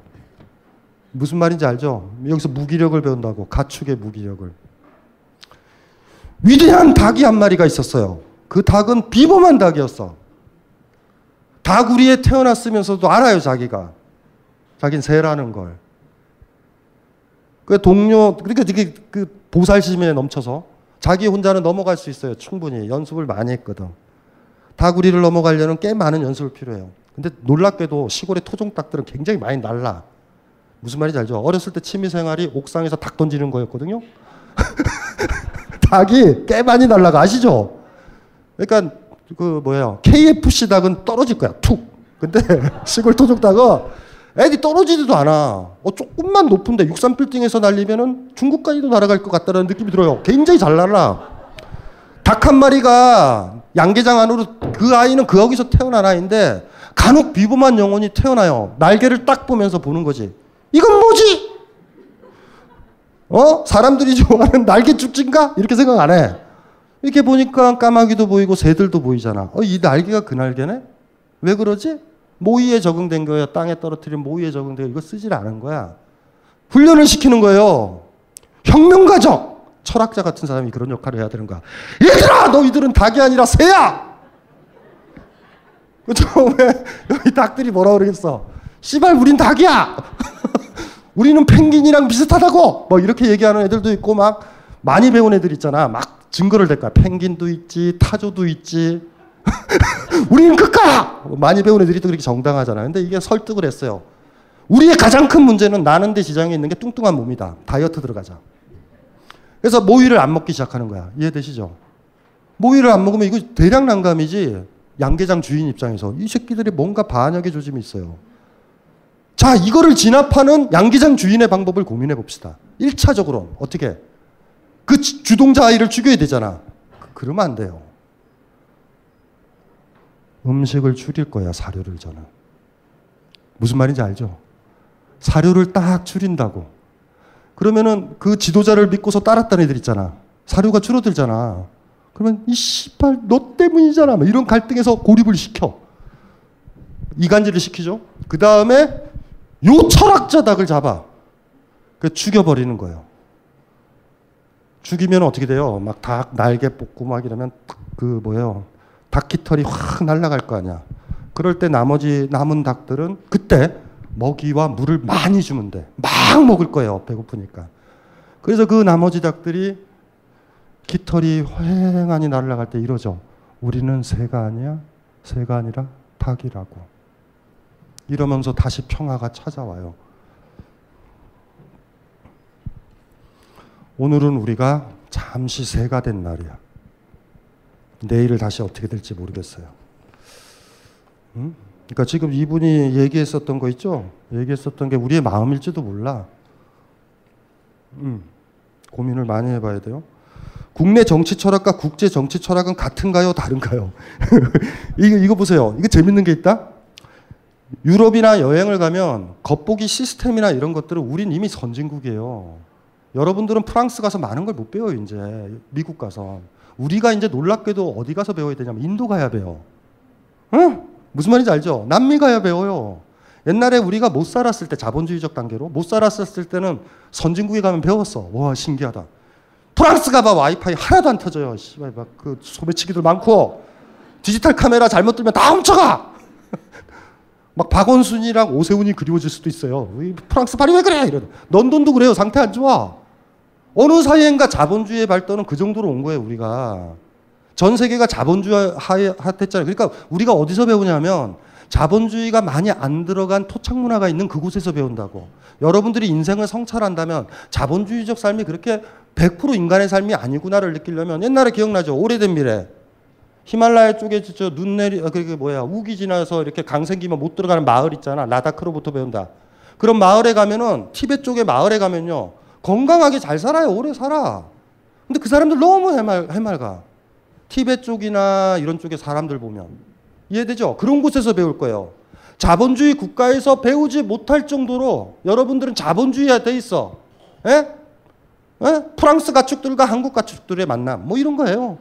무슨 말인지 알죠? 여기서 무기력을 배운다고. 가축의 무기력을. 위대한 닭이 한 마리가 있었어요. 그 닭은 비범한 닭이었어. 닭우리에 태어났으면서도 알아요, 자기가. 자긴 새라는 걸. 그 동료 그러니까 그 보살심에 넘쳐서 자기 혼자는 넘어갈 수 있어요. 충분히 연습을 많이 했거든. 다구리를 넘어가려면 꽤 많은 연습을 필요해요. 근데 놀랍게도 시골의 토종 닭들은 굉장히 많이 날라. 무슨 말인지 알죠? 어렸을 때 취미 생활이 옥상에서 닭 던지는 거였거든요. 닭이 꽤 많이 날라가 아시죠? 그러니까 그 뭐예요? KFC 닭은 떨어질 거야. 툭. 근데 시골 토종 닭은 애들이 떨어지지도 않아. 어, 조금만 높은데 63빌딩에서 날리면은 중국까지도 날아갈 것 같다는 느낌이 들어요. 굉장히 잘 날아. 닭한 마리가 양계장 안으로 그 아이는 그 거기서 태어난 아이인데 간혹 비범한 영혼이 태어나요. 날개를 딱 보면서 보는 거지. 이건 뭐지? 어? 사람들이 좋아하는 날개 쭉진가? 이렇게 생각 안 해. 이렇게 보니까 까마귀도 보이고 새들도 보이잖아. 어, 이 날개가 그 날개네? 왜 그러지? 모의에 적응된 거예요. 땅에 떨어뜨린 모의에 적응된 거 이거 쓰질 않은 거야. 훈련을 시키는 거예요. 혁명가적 철학자 같은 사람이 그런 역할을 해야 되는 거야. 얘들아 너희들은 닭이 아니라 새야. 그 처음에 여기 닭들이 뭐라 그러겠어? 씨발 우린 닭이야. 우리는 펭귄이랑 비슷하다고. 뭐 이렇게 얘기하는 애들도 있고 막 많이 배운 애들 있잖아. 막 증거를 댈 거야. 펭귄도 있지, 타조도 있지. 우리는 끝가. 많이 배운 애들이 또 그렇게 정당하잖아. 근데 이게 설득을 했어요. 우리의 가장 큰 문제는 나는 데 지장에 있는 게 뚱뚱한 몸이다. 다이어트 들어가자. 그래서 모이를 안 먹기 시작하는 거야. 이해되시죠? 모이를 안 먹으면 이거 대량 난감이지. 양계장 주인 입장에서 이 새끼들이 뭔가 반역의 조짐이 있어요. 자, 이거를 진압하는 양계장 주인의 방법을 고민해 봅시다. 1차적으로 어떻게? 그 주- 주동자 아이를 죽여야 되잖아. 그- 그러면 안 돼요. 음식을 줄일 거야, 사료를 저는. 무슨 말인지 알죠? 사료를 딱 줄인다고. 그러면은 그 지도자를 믿고서 따랐다는 애들 있잖아. 사료가 줄어들잖아. 그러면 이 씨발 너 때문이잖아. 뭐 이런 갈등에서 고립을 시켜. 이간질을 시키죠. 그 다음에 요 철학자 닭을 잡아. 그 죽여버리는 거예요. 죽이면 어떻게 돼요? 막 닭 날개 뽑고 막 이러면 그 뭐예요? 닭 깃털이 확 날아갈 거 아니야. 그럴 때 나머지 남은 닭들은 그때 먹이와 물을 많이 주면 돼. 막 먹을 거예요. 배고프니까. 그래서 그 나머지 닭들이 깃털이 휑하니 날아갈 때 이러죠. 우리는 새가 아니야. 새가 아니라 닭이라고. 이러면서 다시 평화가 찾아와요. 오늘은 우리가 잠시 새가 된 날이야. 내일을 다시 어떻게 될지 모르겠어요. 음? 그러니까 지금 이분이 얘기했었던 거 있죠? 얘기했었던 게 우리의 마음일지도 몰라. 음, 고민을 많이 해봐야 돼요. 국내 정치 철학과 국제 정치 철학은 같은가요? 다른가요? 이거, 이거 보세요. 이거 재밌는 게 있다? 유럽이나 여행을 가면 겉보기 시스템이나 이런 것들은 우린 이미 선진국이에요. 여러분들은 프랑스 가서 많은 걸 못 배워요, 이제. 미국 가서. 우리가 이제 놀랍게도 어디 가서 배워야 되냐면 인도 가야 배워. 응? 무슨 말인지 알죠? 남미 가야 배워요. 옛날에 우리가 못 살았을 때 자본주의적 단계로 못 살았을 때는 선진국에 가면 배웠어. 와 신기하다. 프랑스 가봐 와이파이 하나도 안 터져요. 씨발 막그 소매치기들 많고 디지털 카메라 잘못 들면 다 훔쳐가. 막 박원순이랑 오세훈이 그리워질 수도 있어요. 이 프랑스 파리 왜 그래? 이런. 런던도 그래요. 상태 안 좋아. 어느 사이엔가 자본주의의 발전은 그 정도로 온 거예요. 우리가 전 세계가 자본주의 하에 핫했잖아요. 그러니까 우리가 어디서 배우냐면 자본주의가 많이 안 들어간 토착 문화가 있는 그곳에서 배운다고. 여러분들이 인생을 성찰한다면 자본주의적 삶이 그렇게 100% 인간의 삶이 아니구나를 느끼려면 옛날에 기억나죠? 오래된 미래. 히말라야 쪽에 저 눈 내리 아, 그게 뭐야 우기 지나서 이렇게 강 생기면 못 들어가는 마을 있잖아 라다크로부터 배운다. 그런 마을에 가면은 티베트 쪽에 마을에 가면요 건강하게 잘 살아요 오래 살아. 근데 그 사람들 너무 해말 해맑아. 티베트 쪽이나 이런 쪽의 사람들 보면 이해되죠? 그런 곳에서 배울 거예요. 자본주의 국가에서 배우지 못할 정도로 여러분들은 자본주의화 돼 있어. 예? 예? 프랑스 가축들과 한국 가축들의 만남 뭐 이런 거예요.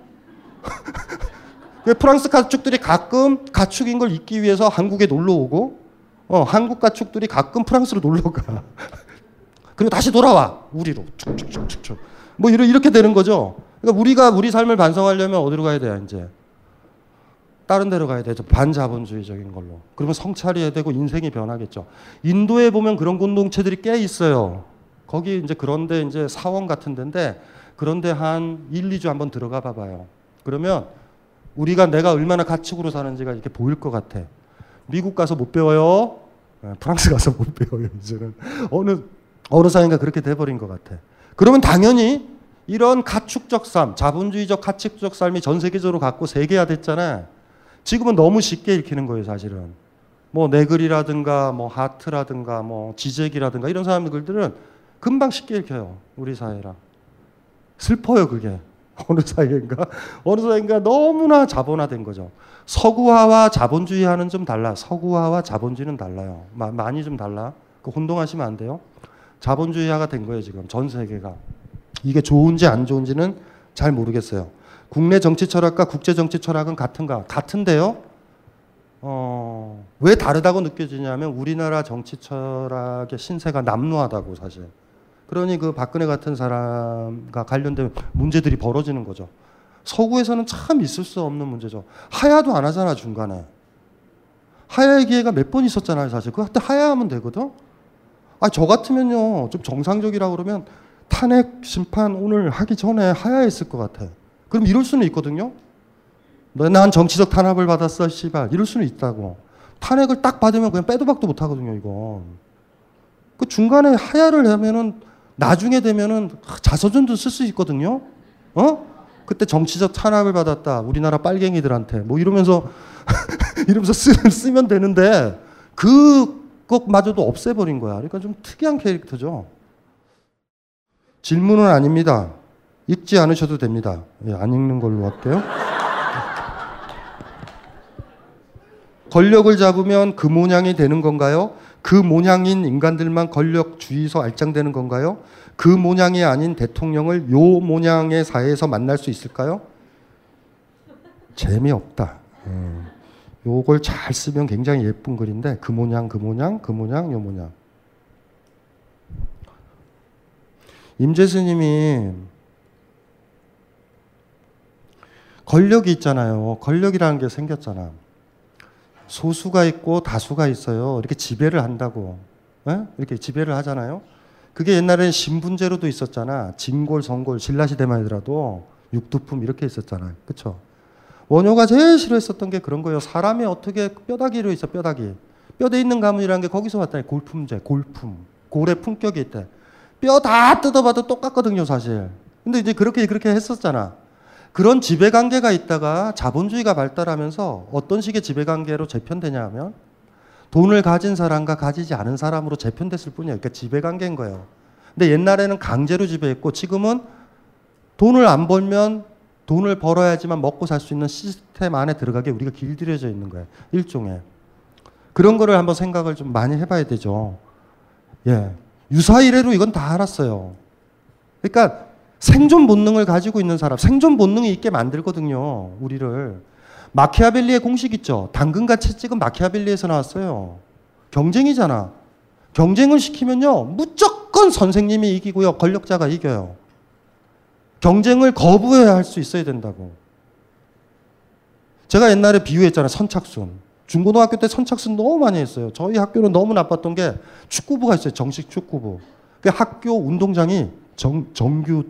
그 프랑스 가축들이 가끔 가축인 걸 잊기 위해서 한국에 놀러 오고 어, 한국 가축들이 가끔 프랑스로 놀러 가. 그리고 다시 돌아와 우리로 축축축축축 뭐 이렇게 되는 거죠. 그러니까 우리가 우리 삶을 반성하려면 어디로 가야 돼요 이제 다른 데로 가야 되죠 반자본주의적인 걸로 그러면 성찰해야 되고 인생이 변하겠죠. 인도에 보면 그런 공동체들이 꽤 있어요. 거기 이제 그런데 이제 사원 같은 데인데 그런데 한 1, 2주 한번 들어가 봐봐요. 그러면 우리가 내가 얼마나 가축으로 사는지가 이렇게 보일 것 같아. 미국 가서 못 배워요. 예, 프랑스 가서 못 배워요. 이제는 어느 어느 사이인가 그렇게 돼버린 것 같아. 그러면 당연히 이런 가축적 삶, 자본주의적 가축적 삶이 전 세계적으로 갖고 세계화 됐잖아. 지금은 너무 쉽게 읽히는 거예요, 사실은. 뭐 네글이라든가 뭐 하트라든가 뭐 지젝이라든가 이런 사람들들은 금방 쉽게 읽혀요. 우리 사회랑. 슬퍼요, 그게. 어느 사이인가? 어느 사이인가 너무나 자본화된 거죠. 서구화와 자본주의화는 좀 달라. 서구화와 자본주의는 달라요. 마- 많이 좀 달라. 그 혼동하시면 안 돼요. 자본주의화가 된 거예요, 지금 전 세계가. 이게 좋은지 안 좋은지는 잘 모르겠어요. 국내 정치 철학과 국제 정치 철학은 같은가? 같은데요. 어, 왜 다르다고 느껴지냐면 우리나라 정치 철학의 신세가 남루하다고 사실. 그러니 그 박근혜 같은 사람과 관련된 문제들이 벌어지는 거죠. 서구에서는 참 있을 수 없는 문제죠. 하야도 안 하잖아 중간에. 하야의 기회가 몇 번 있었잖아요 사실. 그때 하야하면 되거든. 아 저 같으면요 좀 정상적이라 그러면 탄핵 심판 오늘 하기 전에 하야했을 것 같아. 그럼 이럴 수는 있거든요. 난 정치적 탄압을 받았어, 씨발. 이럴 수는 있다고. 탄핵을 딱 받으면 그냥 빼도 박도 못 하거든요, 이거. 그 중간에 하야를 하면은 나중에 되면은 자서전도 쓸 수 있거든요. 어? 그때 정치적 탄압을 받았다. 우리나라 빨갱이들한테. 뭐 이러면서 이러면서 쓰, 쓰면 되는데 그 것마저도 없애버린 거야. 그러니까 좀 특이한 캐릭터죠. 질문은 아닙니다. 읽지 않으셔도 됩니다. 예, 안 읽는 걸로 할게요. 권력을 잡으면 그 모양이 되는 건가요? 그 모양인 인간들만 권력 주의서 알짱되는 건가요? 그 모양이 아닌 대통령을 요 모양의 사회에서 만날 수 있을까요? 재미없다. 음. 요걸 잘 쓰면 굉장히 예쁜 글인데 그 모양 그 모양 그 모양 요 모양 임재 스님이 권력이 있잖아요. 권력이라는 게 생겼잖아. 소수가 있고 다수가 있어요. 이렇게 지배를 한다고. 에? 예? 이렇게 지배를 하잖아요. 그게 옛날에는 신분제로도 있었잖아. 진골, 성골, 신라시대만 하더라도 육두품 이렇게 있었잖아요. 그쵸? 원효가 제일 싫어했었던 게 그런 거예요. 사람이 어떻게 뼈다귀로 있어, 뼈다귀. 뼈대 있는 가문이라는 게 거기서 왔다니. 골품제, 골품. 골의 품격이 있대. 뼈 다 뜯어봐도 똑같거든요, 사실. 근데 이제 그렇게 그렇게 했었잖아. 그런 지배 관계가 있다가 자본주의가 발달하면서 어떤 식의 지배 관계로 재편되냐 하면 돈을 가진 사람과 가지지 않은 사람으로 재편됐을 뿐이에요. 그러니까 지배 관계인 거예요. 근데 옛날에는 강제로 지배했고 지금은 돈을 안 벌면 돈을 벌어야지만 먹고 살 수 있는 시스템 안에 들어가게 우리가 길들여져 있는 거예요. 일종의. 그런 거를 한번 생각을 좀 많이 해봐야 되죠. 예. 유사 이래로 이건 다 알았어요. 그러니까 생존 본능을 가지고 있는 사람, 생존 본능이 있게 만들거든요. 우리를. 마키아벨리의 공식 있죠. 당근과 채찍은 마키아벨리에서 나왔어요. 경쟁이잖아. 경쟁을 시키면요. 무조건 선생님이 이기고요. 권력자가 이겨요. 경쟁을 거부해야 할 수 있어야 된다고. 제가 옛날에 비유했잖아요. 선착순. 중고등학교 때 선착순 너무 많이 했어요. 저희 학교는 너무 나빴던 게 축구부가 있어요. 정식 축구부. 그 학교 운동장이 정, 정규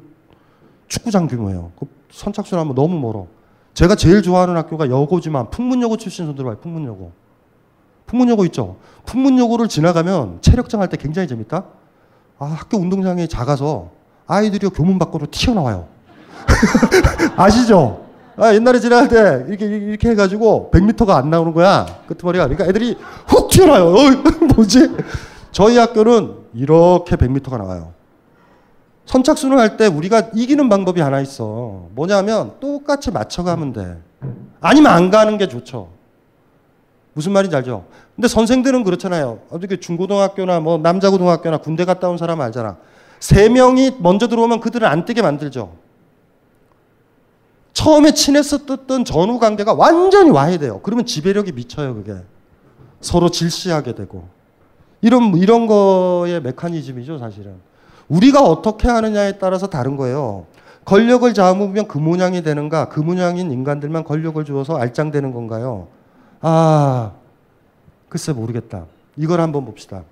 축구장 규모예요. 그 선착순 하면 너무 멀어. 제가 제일 좋아하는 학교가 여고지만 풍문여고 출신 분들 와요. 풍문여고. 풍문여고 있죠. 풍문여고를 지나가면 체력장 할 때 굉장히 재밌다. 아, 학교 운동장이 작아서 아이들이 교문 밖으로 튀어나와요. 아시죠? 아, 옛날에 지나갈 때 이렇게 이렇게 해가지고 100m가 안 나오는 거야. 끄트머리가. 그러니까 애들이 훅 튀어나와요. 어, 뭐지? 저희 학교는 이렇게 100m가 나와요. 선착순을 할 때 우리가 이기는 방법이 하나 있어. 뭐냐면 똑같이 맞춰가면 돼. 아니면 안 가는 게 좋죠. 무슨 말인지 알죠? 근데 선생들은 그렇잖아요. 어떻게 중고등학교나 뭐 남자고등학교나 군대 갔다 온 사람 알잖아. 세 명이 먼저 들어오면 그들을 안 뜨게 만들죠. 처음에 친했었던 전후 관계가 완전히 와해돼요. 그러면 지배력이 미쳐요, 그게. 서로 질시하게 되고. 이런, 이런 거의 메커니즘이죠, 사실은. 우리가 어떻게 하느냐에 따라서 다른 거예요. 권력을 잡으면 그 모양이 되는가? 그 모양인 인간들만 권력을 주어서 알짱되는 건가요? 아, 글쎄 모르겠다. 이걸 한번 봅시다.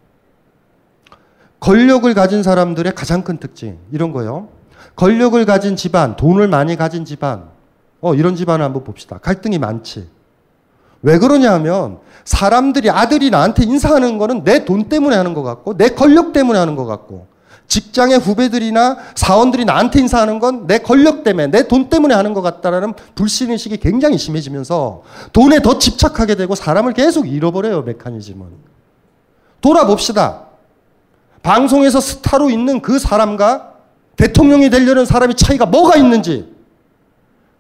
권력을 가진 사람들의 가장 큰 특징, 이런 거요. 권력을 가진 집안, 돈을 많이 가진 집안, 어, 이런 집안을 한번 봅시다. 갈등이 많지. 왜 그러냐 하면 사람들이 아들이 나한테 인사하는 거는 내 돈 때문에 하는 것 같고, 내 권력 때문에 하는 것 같고, 직장의 후배들이나 사원들이 나한테 인사하는 건 내 권력 때문에, 내 돈 때문에 하는 것 같다라는 불신의식이 굉장히 심해지면서 돈에 더 집착하게 되고 사람을 계속 잃어버려요, 메커니즘은. 돌아봅시다. 방송에서 스타로 있는 그 사람과 대통령이 되려는 사람이 차이가 뭐가 있는지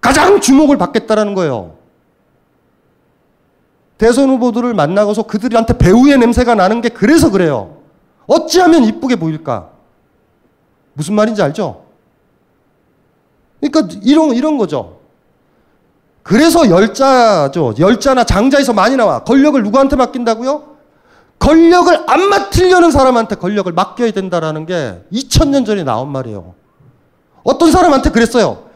가장 주목을 받겠다라는 거예요. 대선 후보들을 만나고서 그들한테 배우의 냄새가 나는 게 그래서 그래요. 어찌하면 이쁘게 보일까? 무슨 말인지 알죠? 그러니까 이런, 이런 거죠. 그래서 열자죠. 열자나 장자에서 많이 나와. 권력을 누구한테 맡긴다고요? 권력을 안 맡으려는 사람한테 권력을 맡겨야 된다라는 게 2000년 전에 나온 말이에요. 어떤 사람한테 그랬어요.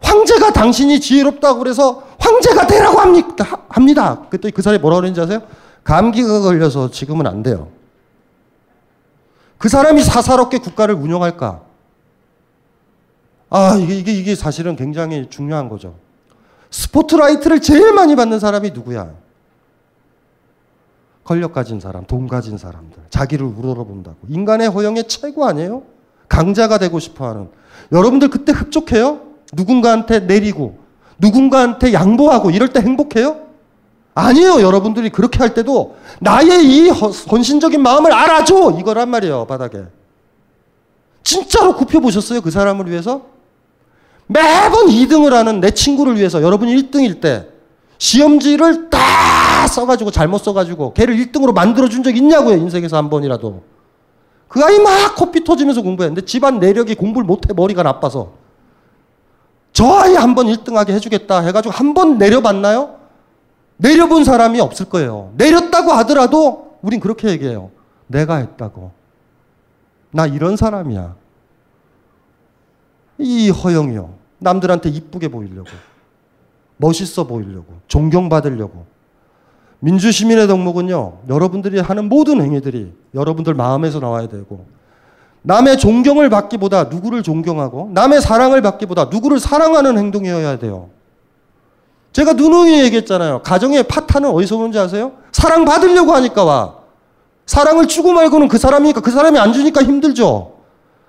황제가 당신이 지혜롭다고 그래서 황제가 되라고 합니다. 합니다. 그때 그 사람이 뭐라고 그랬는지 아세요? 감기가 걸려서 지금은 안 돼요. 그 사람이 사사롭게 국가를 운영할까? 아, 이게, 이게, 이게 사실은 굉장히 중요한 거죠. 스포트라이트를 제일 많이 받는 사람이 누구야? 권력 가진 사람, 돈 가진 사람들, 자기를 우러러본다고. 인간의 허영의 최고 아니에요? 강자가 되고 싶어 하는. 여러분들 그때 흡족해요? 누군가한테 내리고, 누군가한테 양보하고, 이럴 때 행복해요? 아니에요. 여러분들이 그렇게 할 때도 나의 이 헌신적인 마음을 알아줘! 이거란 말이에요, 바닥에. 진짜로 굽혀보셨어요? 그 사람을 위해서? 매번 2등을 하는 내 친구를 위해서 여러분이 1등일 때 시험지를 다 써가지고 잘못 써가지고 걔를 1등으로 만들어준 적 있냐고요 인생에서 한 번이라도. 그 아이 막 코피 터지면서 공부했는데 집안 내력이 공부를 못해 머리가 나빠서. 저 아이 한 번 1등하게 해주겠다 해가지고 한 번 내려봤나요? 내려본 사람이 없을 거예요. 내렸다고 하더라도 우린 그렇게 얘기해요. 내가 했다고. 나 이런 사람이야. 이 허영이요. 남들한테 이쁘게 보이려고. 멋있어 보이려고. 존경받으려고 민주시민의 덕목은요 여러분들이 하는 모든 행위들이 여러분들 마음에서 나와야 되고 남의 존경을 받기보다 누구를 존경하고 남의 사랑을 받기보다 누구를 사랑하는 행동이어야 돼요 제가 누누이 얘기했잖아요 가정의 파탄은 어디서 오는지 아세요? 사랑받으려고 하니까 와 사랑을 주고 말고는 그 사람이니까 그 사람이 안 주니까 힘들죠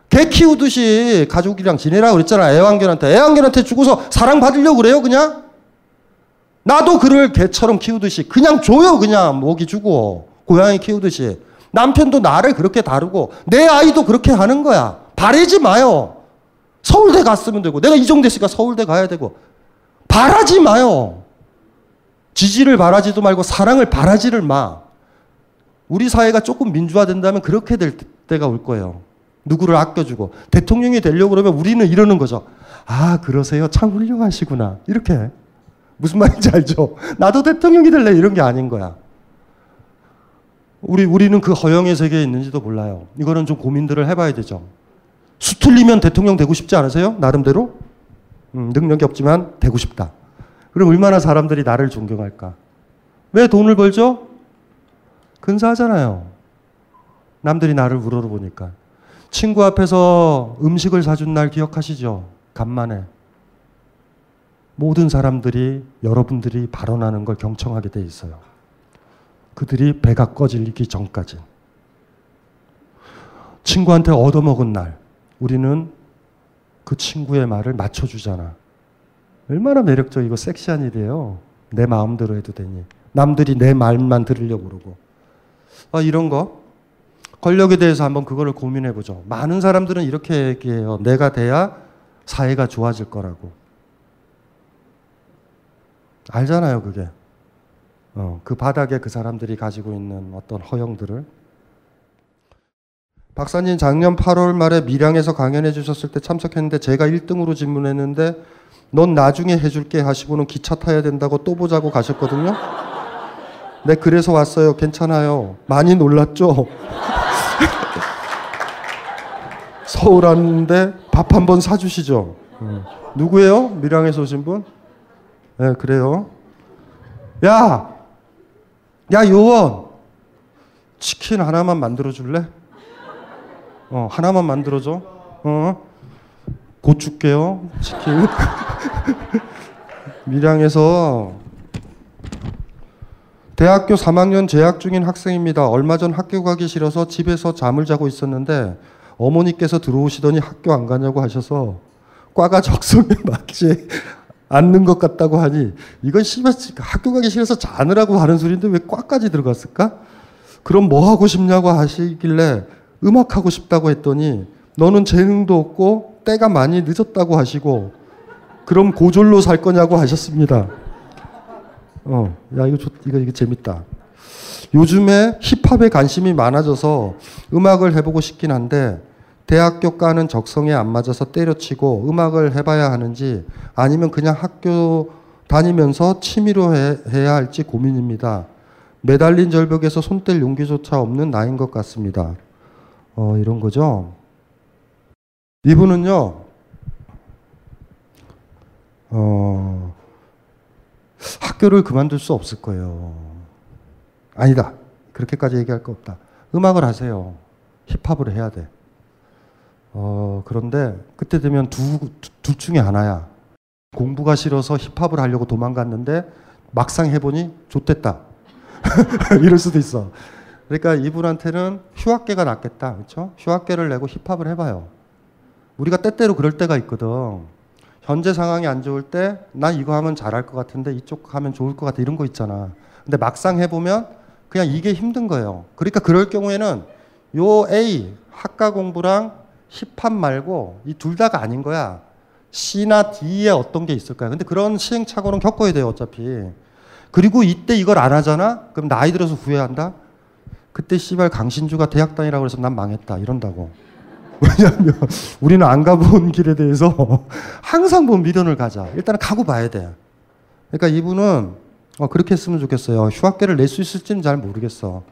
개 키우듯이 가족이랑 지내라고 그랬잖아. 애완견한테. 애완견한테 주고서 사랑받으려고 그래요, 그냥? 나도 그를 개처럼 키우듯이 그냥 줘요, 그냥. 먹이 주고. 고양이 키우듯이. 남편도 나를 그렇게 다루고 내 아이도 그렇게 하는 거야. 바라지 마요. 서울대 갔으면 되고 내가 이 정도 됐으니까 서울대 가야 되고 바라지 마요. 지지를 바라지도 말고 사랑을 바라지를 마. 우리 사회가 조금 민주화된다면 그렇게 될 때가 올 거예요. 누구를 아껴주고 대통령이 되려고 그러면 우리는 이러는 거죠. 아 그러세요? 참 훌륭하시구나. 이렇게 무슨 말인지 알죠? 나도 대통령이 될래 이런 게 아닌 거야. 우리 우리는 그 허영의 세계에 있는지도 몰라요. 이거는 좀 고민들을 해봐야 되죠. 수틀리면 대통령 되고 싶지 않으세요? 나름대로 음, 능력이 없지만 되고 싶다. 그럼 얼마나 사람들이 나를 존경할까? 왜 돈을 벌죠? 근사하잖아요. 남들이 나를 우러러보니까. 친구 앞에서 음식을 사준 날 기억하시죠? 간만에. 모든 사람들이 여러분들이 발언하는 걸 경청하게 돼 있어요. 그들이 배가 꺼질기 전까지. 친구한테 얻어먹은 날, 우리는 그 친구의 말을 맞춰주잖아. 얼마나 매력적이고 섹시한 일이에요. 내 마음대로 해도 되니. 남들이 내 말만 들으려고 그러고. 아, 이런 거 권력에 대해서 한번 그거를 고민해 보죠. 많은 사람들은 이렇게 얘기해요. 내가 돼야 사회가 좋아질 거라고. 알잖아요, 그게. 어, 그 바닥에 그 사람들이 가지고 있는 어떤 허영들을. 박사님 작년 8월 말에 밀양에서 강연해 주셨을 때 참석했는데 제가 1등으로 질문했는데 넌 나중에 해줄게 하시고는 기차 타야 된다고 또 보자고 가셨거든요. 네, 그래서 왔어요. 괜찮아요. 많이 놀랐죠? 서울 왔는데 밥 한 번 사주시죠. 음. 누구예요? 밀양에서 오신 분? 네, 그래요. 야, 야 요원, 치킨 하나만 만들어 줄래? 어, 하나만 만들어 줘. 어, 곧 줄게요. 치킨. 밀양에서 대학교 3학년 재학 중인 학생입니다. 얼마 전 학교 가기 싫어서 집에서 잠을 자고 있었는데 어머니께서 들어오시더니 학교 안 가냐고 하셔서 과가 적성에 맞지 않는 것 같다고 하니 이건 심해 학교 가기 싫어서 자느라고 하는 소리인데 왜 과까지 들어갔을까? 그럼 뭐 하고 싶냐고 하시길래 음악 하고 싶다고 했더니 너는 재능도 없고 때가 많이 늦었다고 하시고 그럼 고졸로 살 거냐고 하셨습니다. 어, 야 이거 좋, 이거 이거 재밌다. 요즘에 힙합에 관심이 많아져서 음악을 해보고 싶긴 한데 대학 교 과는 적성에 안 맞아서 때려치고 음악을 해봐야 하는지 아니면 그냥 학교 다니면서 취미로 해, 해야 할지 고민입니다. 매달린 절벽에서 손 뗄 용기조차 없는 나인 것 같습니다. 어, 이런 거죠. 이분은요, 어, 학교를 그만둘 수 없을 거예요. 아니다. 그렇게까지 얘기할 거 없다. 음악을 하세요. 힙합을 해야 돼. 어, 그런데 그때 되면 두, 두, 둘 중에 하나야. 공부가 싫어서 힙합을 하려고 도망갔는데 막상 해보니 좋댔다. 이럴 수도 있어. 그러니까 이분한테는 휴학계가 낫겠다. 그렇죠? 휴학계를 내고 힙합을 해봐요. 우리가 때때로 그럴 때가 있거든. 현재 상황이 안 좋을 때, 난 이거 하면 잘할 것 같은데 이쪽 하면 좋을 것 같아. 이런 거 있잖아. 근데 막상 해보면 그냥 이게 힘든 거예요. 그러니까 그럴 경우에는 요 A, 학과 공부랑 힙합 말고 이 둘 다가 아닌 거야. C나 D에 어떤 게 있을 거야. 근데 그런 시행착오는 겪어야 돼요, 어차피. 그리고 이때 이걸 안 하잖아? 그럼 나이 들어서 후회한다? 그때 씨발 강신주가 대학 다니라고 해서 난 망했다. 이런다고. 왜냐하면 우리는 안 가본 길에 대해서 항상 뭐 미련을 가자. 일단은 가고 봐야 돼. 그러니까 이분은 어, 그렇게 했으면 좋겠어요. 휴학계를 낼 수 있을지는 잘 모르겠어.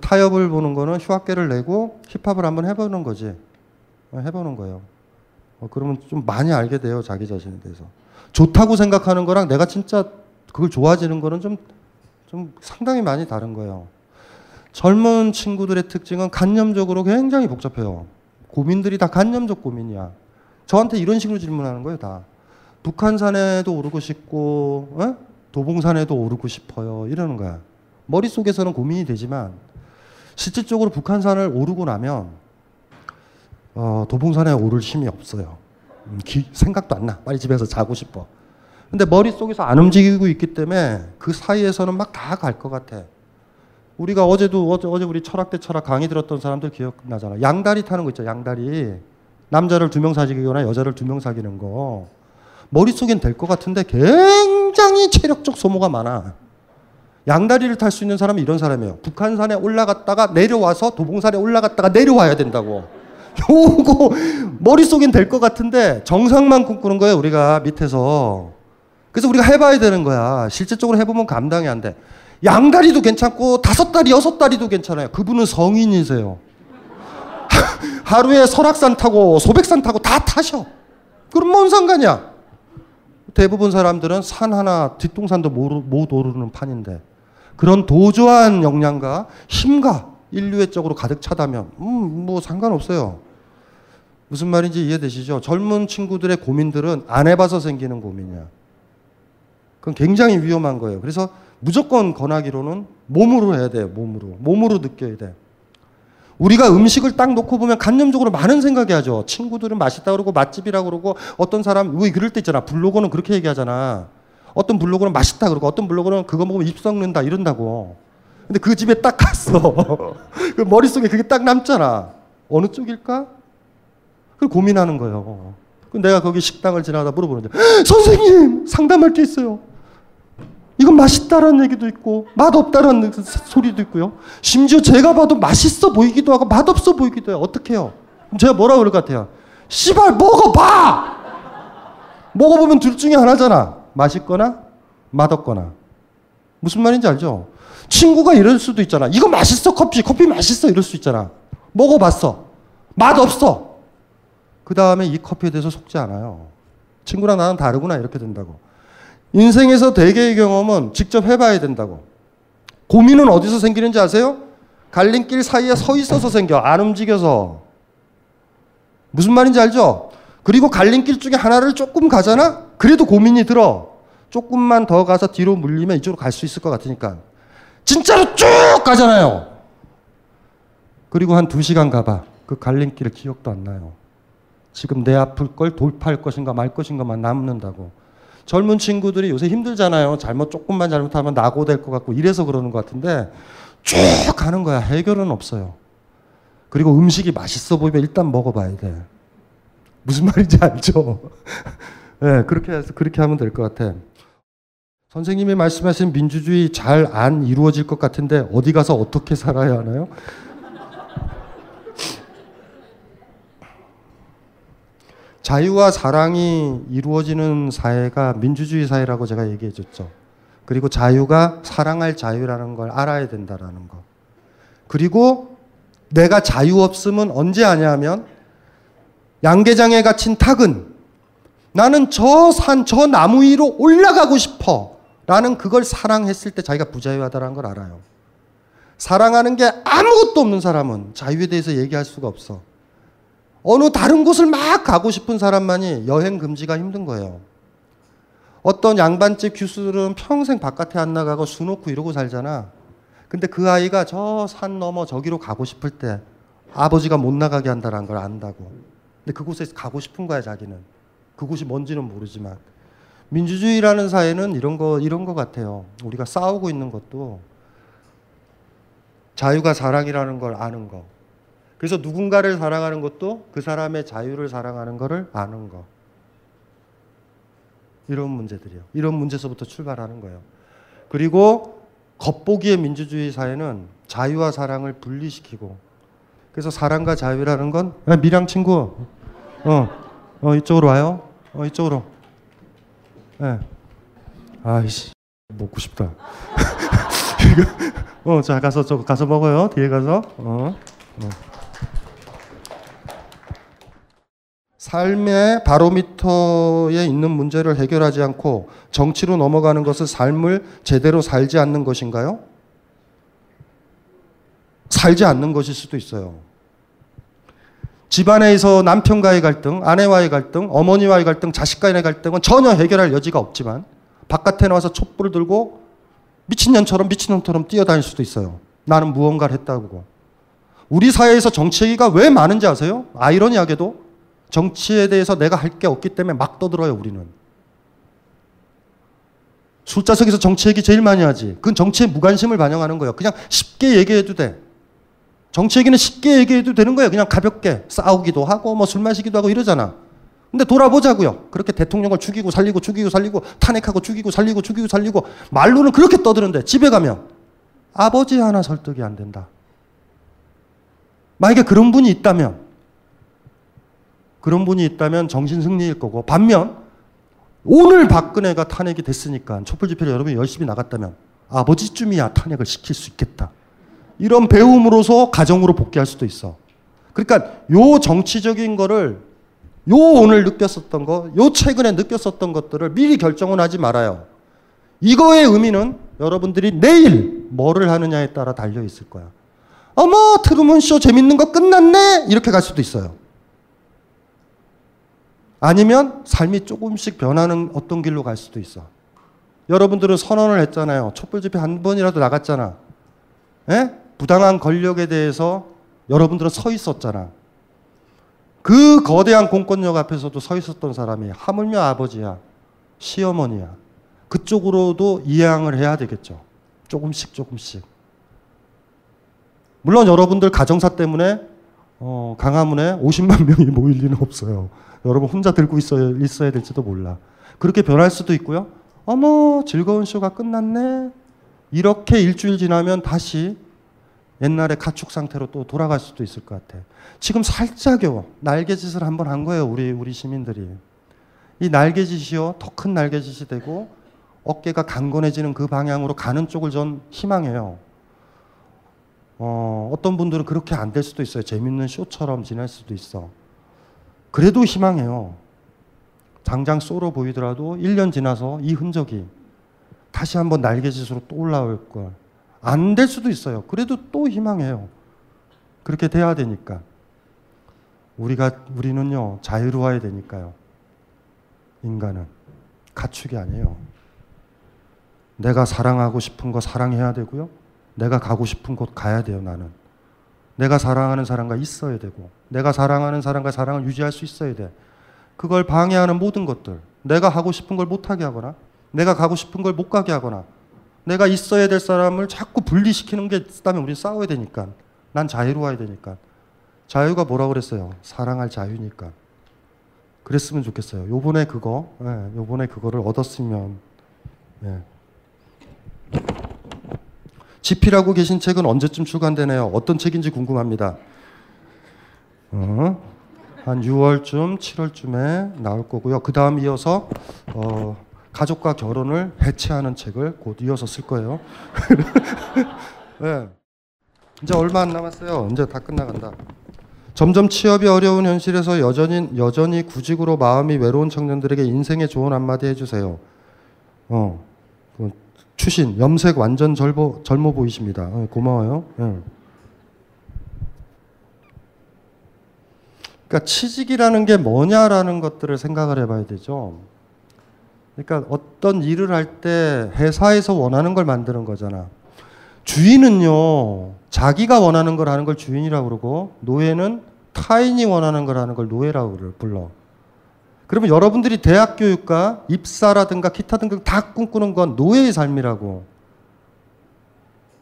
타협을 보는 거는 휴학계를 내고 힙합을 한번 해보는 거지. 어, 해보는 거예요. 어, 그러면 좀 많이 알게 돼요. 자기 자신에 대해서. 좋다고 생각하는 거랑 내가 진짜 그걸 좋아지는 거는 좀, 좀 상당히 많이 다른 거예요. 젊은 친구들의 특징은 간념적으로 굉장히 복잡해요. 고민들이 다 간념적 고민이야. 저한테 이런 식으로 질문하는 거예요, 다. 북한산에도 오르고 싶고, 에? 도봉산에도 오르고 싶어요. 이러는 거야. 머릿속에서는 고민이 되지만, 실질적으로 북한산을 오르고 나면, 어, 도봉산에 오를 힘이 없어요. 음, 기, 생각도 안 나. 빨리 집에서 자고 싶어. 근데 머릿속에서 안 움직이고 있기 때문에 그 사이에서는 막 다 갈 것 같아. 우리가 어제도 어제, 어제 우리 철학 대 철학 강의 들었던 사람들 기억나잖아. 양다리 타는 거 있죠. 양다리. 남자를 두 명 사귀거나 여자를 두 명 사귀는 거. 머릿속엔 될 것 같은데 굉장히 체력적 소모가 많아. 양다리를 탈 수 있는 사람은 이런 사람이에요. 북한산에 올라갔다가 내려와서 도봉산에 올라갔다가 내려와야 된다고. 요거 머릿속엔 될 것 같은데 정상만 꿈꾸는 거예요. 우리가 밑에서. 그래서 우리가 해봐야 되는 거야. 실질적으로 해보면 감당이 안 돼. 양다리도 괜찮고 다섯 다리, 여섯 다리도 괜찮아요. 그분은 성인이세요. 하루에 설악산 타고 소백산 타고 다 타셔. 그럼 뭔 상관이야? 대부분 사람들은 산 하나 뒷동산도 못 오르는 판인데 그런 도저한 역량과 힘과 인류의 쪽으로 가득 차다면 음, 뭐 상관없어요. 무슨 말인지 이해되시죠? 젊은 친구들의 고민들은 안 해봐서 생기는 고민이야. 그건 굉장히 위험한 거예요. 그래서 무조건 권하기로는 몸으로 해야 돼요. 몸으로. 몸으로 느껴야 돼. 우리가 음식을 딱 놓고 보면 간념적으로 많은 생각이 하죠. 친구들은 맛있다 그러고 맛집이라 그러고 어떤 사람 왜 그럴 때 있잖아. 블로거는 그렇게 얘기하잖아. 어떤 블로거는 맛있다 그러고 어떤 블로거는 그거 먹으면 입 썩는다 이런다고. 근데 그 집에 딱 갔어. 그 머릿속에 그게 딱 남잖아. 어느 쪽일까? 그걸 고민하는 거예요. 내가 거기 식당을 지나가다 물어보는데 선생님 상담할 게 있어요. 이건 맛있다라는 얘기도 있고 맛없다라는 소리도 있고요. 심지어 제가 봐도 맛있어 보이기도 하고 맛없어 보이기도 해요. 어떻게 해요? 제가 뭐라 그럴 것 같아요? 씨발 먹어봐! 먹어보면 둘 중에 하나잖아. 맛있거나 맛없거나. 무슨 말인지 알죠? 친구가 이럴 수도 있잖아. 이거 맛있어 커피. 커피 맛있어 이럴 수 있잖아. 먹어봤어. 맛없어. 그 다음에 이 커피에 대해서 속지 않아요. 친구랑 나는 다르구나 이렇게 된다고. 인생에서 대개의 경험은 직접 해봐야 된다고. 고민은 어디서 생기는지 아세요? 갈림길 사이에 서 있어서 생겨. 안 움직여서. 무슨 말인지 알죠? 그리고 갈림길 중에 하나를 조금 가잖아? 그래도 고민이 들어. 조금만 더 가서 뒤로 물리면 이쪽으로 갈 수 있을 것 같으니까. 진짜로 쭉 가잖아요. 그리고 한 두 시간 가봐. 그 갈림길 기억도 안 나요. 지금 내 앞을 걸 돌파할 것인가 말 것인가만 남는다고. 젊은 친구들이 요새 힘들잖아요. 잘못 조금만 잘못하면 낙오될 것 같고 이래서 그러는 것 같은데 쭉 가는 거야. 해결은 없어요. 그리고 음식이 맛있어 보이면 일단 먹어봐야 돼. 무슨 말인지 알죠? 네, 그렇게 해서 그렇게 하면 될 것 같아. 선생님이 말씀하신 민주주의 잘 안 이루어질 것 같은데 어디 가서 어떻게 살아야 하나요? 자유와 사랑이 이루어지는 사회가 민주주의 사회라고 제가 얘기해 줬죠. 그리고 자유가 사랑할 자유라는 걸 알아야 된다라는 거. 그리고 내가 자유 없음은 언제 아냐면 양계장에 갇힌 닭은 나는 저 산, 저 나무 위로 올라가고 싶어. 라는 그걸 사랑했을 때 자기가 부자유하다는 걸 알아요. 사랑하는 게 아무것도 없는 사람은 자유에 대해서 얘기할 수가 없어. 어느 다른 곳을 막 가고 싶은 사람만이 여행 금지가 힘든 거예요. 어떤 양반집 교수들은 평생 바깥에 안 나가고 수 놓고 이러고 살잖아. 근데 그 아이가 저 산 넘어 저기로 가고 싶을 때 아버지가 못 나가게 한다는 걸 안다고. 근데 그곳에 가고 싶은 거야, 자기는. 그곳이 뭔지는 모르지만. 민주주의라는 사회는 이런 거, 이런 거 같아요. 우리가 싸우고 있는 것도 자유가 사랑이라는 걸 아는 거. 그래서 누군가를 사랑하는 것도 그 사람의 자유를 사랑하는 것을 아는 거. 이런 문제들이요. 이런 문제서부터 출발하는 거예요. 그리고 겉보기의 민주주의 사회는 자유와 사랑을 분리시키고 그래서 사랑과 자유라는 건 야, 미랑 친구 어, 어 이쪽으로 와요. 어 이쪽으로. 예. 네. 아이씨 먹고 싶다. 어, 자 가서 저 가서 먹어요. 뒤에 가서. 어. 어. 삶의 바로미터에 있는 문제를 해결하지 않고 정치로 넘어가는 것은 삶을 제대로 살지 않는 것인가요? 살지 않는 것일 수도 있어요. 집안에서 남편과의 갈등, 아내와의 갈등, 어머니와의 갈등, 자식과의 갈등은 전혀 해결할 여지가 없지만 바깥에 나와서 촛불을 들고 미친년처럼 미친놈처럼 뛰어다닐 수도 있어요. 나는 무언가를 했다고. 우리 사회에서 정치 얘기가 왜 많은지 아세요? 아이러니하게도 정치에 대해서 내가 할 게 없기 때문에 막 떠들어요, 우리는. 술자석에서 정치 얘기 제일 많이 하지. 그건 정치의 무관심을 반영하는 거예요. 그냥 쉽게 얘기해도 돼. 정치 얘기는 쉽게 얘기해도 되는 거예요. 그냥 가볍게 싸우기도 하고 뭐 술 마시기도 하고 이러잖아. 근데 돌아보자고요. 그렇게 대통령을 죽이고 살리고 죽이고 살리고 탄핵하고 죽이고 살리고 죽이고 살리고 말로는 그렇게 떠드는데 집에 가면 아버지 하나 설득이 안 된다. 만약에 그런 분이 있다면 그런 분이 있다면 정신 승리일 거고 반면 오늘 박근혜가 탄핵이 됐으니까 촛불 집회를 여러분이 열심히 나갔다면 아버지쯤이야 탄핵을 시킬 수 있겠다. 이런 배움으로서 가정으로 복귀할 수도 있어. 그러니까 요 정치적인 거를 요 오늘 느꼈었던 거, 요 최근에 느꼈었던 것들을 미리 결정은 하지 말아요. 이거의 의미는 여러분들이 내일 뭐를 하느냐에 따라 달려 있을 거야. 어머, 트루먼 쇼 재밌는 거 끝났네? 이렇게 갈 수도 있어요. 아니면 삶이 조금씩 변하는 어떤 길로 갈 수도 있어. 여러분들은 선언을 했잖아요. 촛불 집회 한 번이라도 나갔잖아. 예? 부당한 권력에 대해서 여러분들은 서 있었잖아. 그 거대한 공권력 앞에서도 서 있었던 사람이 하물며 아버지야, 시어머니야. 그쪽으로도 이해항을 해야 되겠죠. 조금씩 조금씩. 물론 여러분들 가정사 때문에 어, 강화문에 50만 명이 모일 리는 없어요. 여러분 혼자 들고 있어야, 있어야 될지도 몰라. 그렇게 변할 수도 있고요. 어머, 즐거운 쇼가 끝났네. 이렇게 일주일 지나면 다시 옛날의 가축 상태로 또 돌아갈 수도 있을 것 같아. 지금 살짝요, 날개짓을 한번 한 거예요, 우리, 우리 시민들이. 이 날개짓이요, 더 큰 날개짓이 되고 어깨가 강건해지는 그 방향으로 가는 쪽을 전 희망해요. 어, 어떤 분들은 그렇게 안 될 수도 있어요. 재밌는 쇼처럼 지낼 수도 있어. 그래도 희망해요. 당장 쏘로 보이더라도 1년 지나서 이 흔적이 다시 한번 날개짓으로 또 올라올 걸. 안 될 수도 있어요. 그래도 또 희망해요. 그렇게 돼야 되니까. 우리가, 우리는요, 자유로워야 되니까요. 인간은. 가축이 아니에요. 내가 사랑하고 싶은 거 사랑해야 되고요. 내가 가고 싶은 곳 가야 돼요, 나는. 내가 사랑하는 사람과 있어야 되고, 내가 사랑하는 사람과 사랑을 유지할 수 있어야 돼. 그걸 방해하는 모든 것들, 내가 하고 싶은 걸 못하게 하거나, 내가 가고 싶은 걸 못 가게 하거나, 내가 있어야 될 사람을 자꾸 분리시키는 게 있다면 우리 싸워야 되니까. 난 자유로워야 되니까. 자유가 뭐라 그랬어요? 사랑할 자유니까. 그랬으면 좋겠어요. 요번에 그거, 예, 요번에 그거를 얻었으면, 예. 집필하고 계신 책은 언제쯤 출간되나요? 어떤 책인지 궁금합니다. 어? 한 6월쯤, 7월쯤에 나올 거고요. 그 다음 이어서 어, 가족과 결혼을 해체하는 책을 곧 이어서 쓸 거예요. 네. 이제 얼마 안 남았어요. 이제 다 끝나간다. 점점 취업이 어려운 현실에서 여전히 여전히 구직으로 마음이 외로운 청년들에게 인생의 조언 한마디 해주세요. 어, 그 추신 염색 완전 젊어 젊어 보이십니다. 어, 고마워요. 예. 그러니까 취직이라는 게 뭐냐라는 것들을 생각을 해봐야 되죠. 그러니까 어떤 일을 할 때 회사에서 원하는 걸 만드는 거잖아. 주인은요, 자기가 원하는 걸 하는 걸 주인이라고 그러고, 노예는 타인이 원하는 걸 하는 걸 노예라고 불러. 그러면 여러분들이 대학 교육과 입사라든가 기타 등등 다 꿈꾸는 건 노예의 삶이라고.